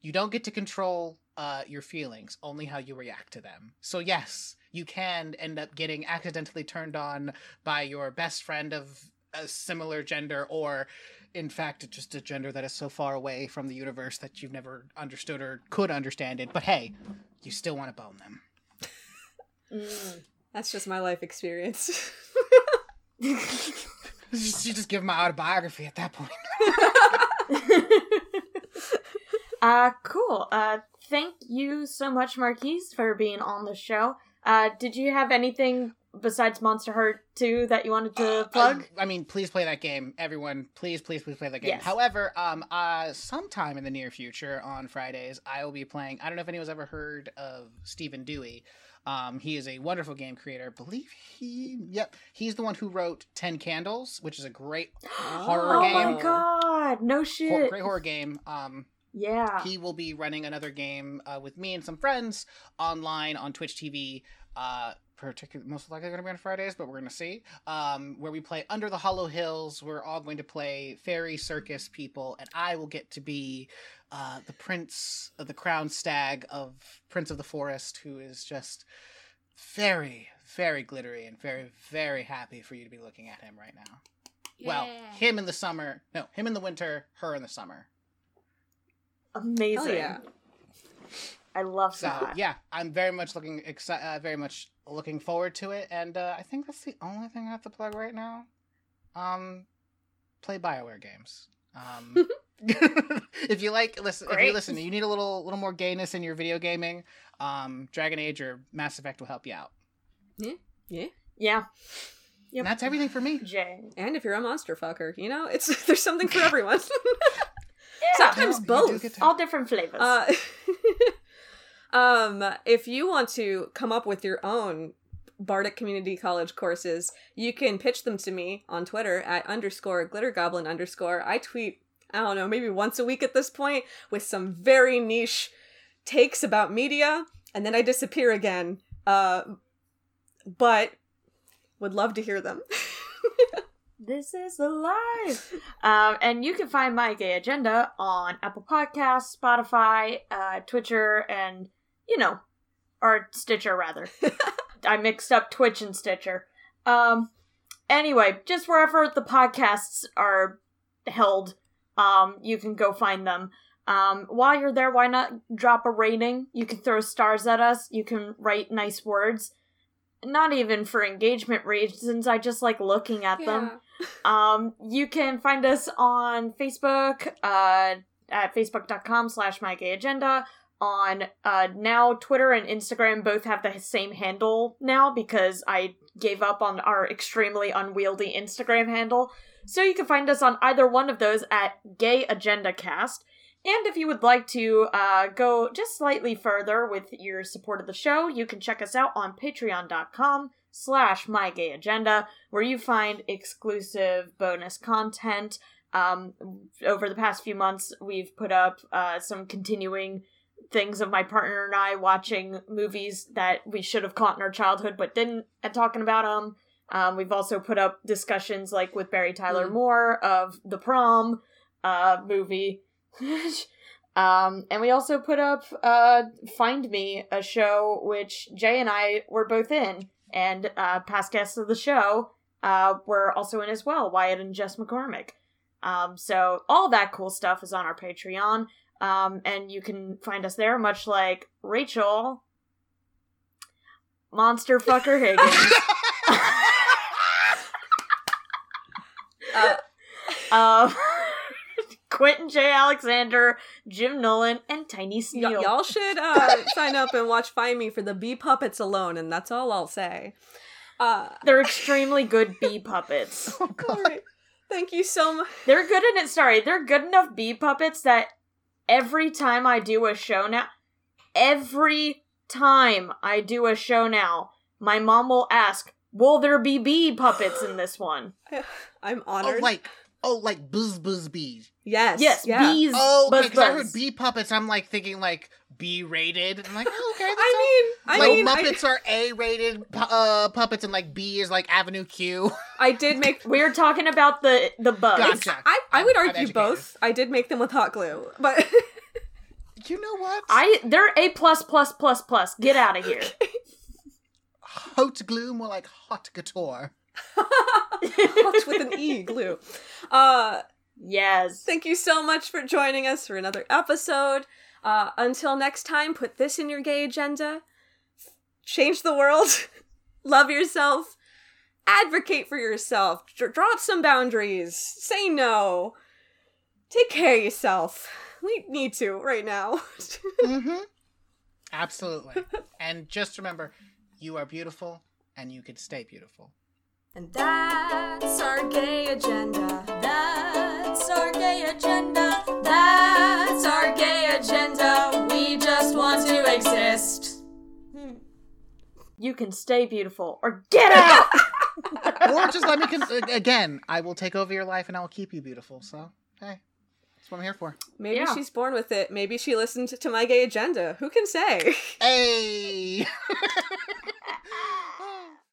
Speaker 3: You don't get to control uh, your feelings, only how you react to them. So yes, you can end up getting accidentally turned on by your best friend of a similar gender or in fact just a gender that is so far away from the universe that you've never understood or could understand it but hey you still want to bone them
Speaker 1: Mm.
Speaker 2: That's just my life experience.
Speaker 3: you just, you just give my autobiography at that point
Speaker 1: uh, cool. Uh, thank you so much, Marquise, for being on the show. Uh, did you have anything besides Monster Heart 2 that you wanted to
Speaker 3: Uh,
Speaker 1: plug?
Speaker 3: I, I mean, please play that game, everyone. Please, please, please play that game.
Speaker 1: Yes.
Speaker 3: However, um, uh, sometime in the near future on Fridays, I will be playing. I don't know if anyone's ever heard of Stephen Dewey. Um, he is a wonderful game creator. I believe he, yep, he's the one who wrote Ten Candles, which is a great horror
Speaker 1: oh
Speaker 3: game.
Speaker 1: Oh my god, no
Speaker 3: hor-
Speaker 1: shit.
Speaker 3: great horror game. Um,
Speaker 1: Yeah.
Speaker 3: he will be running another game uh, with me and some friends online on Twitch TV. Uh, particularly, most likely going to be on Fridays, but we're going to see. Um, where we play Under the Hollow Hills. We're all going to play fairy circus people, and I will get to be uh, the prince of the crown stag of Prince of the Forest, who is just very, very glittery and very, very happy for you to be looking at him right now. Well, him in the summer. No, him in the winter, her in the summer.
Speaker 1: Amazing.
Speaker 2: Hell yeah.
Speaker 1: I love
Speaker 3: So
Speaker 1: that.
Speaker 3: yeah, I'm very much looking exci- uh, very much looking forward to it, and uh, I think that's the only thing I have to plug right now. Um, play Bioware games. Um, if you like, listen. If you listen, you need a little little more gayness in your video gaming. Um, Dragon Age or Mass Effect will help you out.
Speaker 2: Yeah.
Speaker 1: Yeah. Yep.
Speaker 3: And that's everything for me.
Speaker 1: Jay.
Speaker 2: And if you're a monster fucker, you know, it's there's something for everyone.
Speaker 1: Yeah.
Speaker 2: Sometimes
Speaker 3: No,
Speaker 2: both.
Speaker 3: to-
Speaker 1: All different flavors.
Speaker 2: Uh, um, if you want to come up with your own Bardic Community College courses, you can pitch them to me on Twitter at underscore glittergoblin underscore. I tweet, I don't know, maybe once a week at this point with some very niche takes about media, and then I disappear again. Uh, but would love to hear them.
Speaker 1: This is alive. um, and you can find my gay agenda on Apple Podcasts, Spotify, uh, Twitcher, and you know, or Stitcher rather. I mixed up Twitch and Stitcher. Um, anyway, just wherever the podcasts are held, um, you can go find them. Um, while you're there, why not drop a rating? You can throw stars at us. You can write nice words. Not even for engagement reasons. I just like looking at them. Um, you can find us on Facebook, uh, at facebook.com slash my gay agenda. On uh, now Twitter and Instagram both have the same handle now because I gave up on our extremely unwieldy Instagram handle. So you can find us on either one of those at Gay Agenda Cast. And if you would like to uh, go just slightly further with your support of the show, you can check us out on patreon.com slash my gay agenda where you find exclusive bonus content. Um, over the past few months, we've put up uh, some continuing things of my partner and I watching movies that we should have caught in our childhood but didn't, and talking about them. Um, we've also put up discussions like with Barry Tyler
Speaker 2: Mm.
Speaker 1: Moore of the Prom uh, movie. um, and we also put up uh, Find Me, a show which Jay and I were both in, and uh, past guests of the show uh, were also in as well, Wyatt and Jess McCormick. Um, so all that cool stuff is on our Patreon, um, and you can find us there, much like Rachel, Monster Fucker Higgins.
Speaker 2: Uh,
Speaker 1: um, Quentin J. Alexander, Jim Nolan, and Tiny
Speaker 2: y- y'all should uh, sign up and watch Find Me for the bee puppets alone, and that's all I'll say. Uh,
Speaker 1: They're extremely good bee puppets.
Speaker 3: Oh god.
Speaker 2: right. Thank you so much.
Speaker 1: They're good in it. Sorry, they're good enough bee puppets that every time I do a show now, every time I do a show now, my mom will ask, "Will there be bee puppets in this one?"
Speaker 2: I'm
Speaker 3: Oh,
Speaker 2: honored.
Speaker 3: like oh, like buzz buzz bees.
Speaker 2: yes,
Speaker 1: Yes,
Speaker 2: yeah.
Speaker 1: bees.
Speaker 3: Oh, okay.
Speaker 1: buzz,
Speaker 3: Because I heard bee puppets. I'm like thinking like B rated. I'm like, oh, okay. That's
Speaker 2: I mean, I
Speaker 3: like
Speaker 2: mean, I,
Speaker 3: Muppets are A rated pu- uh, puppets, and like B is like Avenue Q.
Speaker 2: I did make.
Speaker 1: We're talking about the the bugs.
Speaker 3: Gotcha.
Speaker 2: I, I would argue both. I did make them with hot glue, but
Speaker 3: You know what?
Speaker 1: I they're A plus plus plus plus. Get out of here.
Speaker 3: hot glue, more like hot couture.
Speaker 2: hot with an e glue. Uh,
Speaker 1: yes.
Speaker 2: thank you so much for joining us for another episode. Uh, until next time, put this in your gay agenda. Change the world. Love yourself. Advocate for yourself. Dr- drop some boundaries. Say no. Take care of yourself. We need to right now.
Speaker 3: mm-hmm. Absolutely. and just remember, you are beautiful, and you could stay beautiful.
Speaker 2: And that's our gay agenda. That's our gay agenda. That's our gay agenda. We just want to exist. Hmm.
Speaker 1: You can stay beautiful or get out!
Speaker 3: or just let me con- again. I will take over your life and I will keep you beautiful. So hey, that's what I'm here for.
Speaker 2: Maybe
Speaker 1: Yeah.
Speaker 2: she's born with it. Maybe she listened to my gay agenda. Who can say?
Speaker 3: Hey.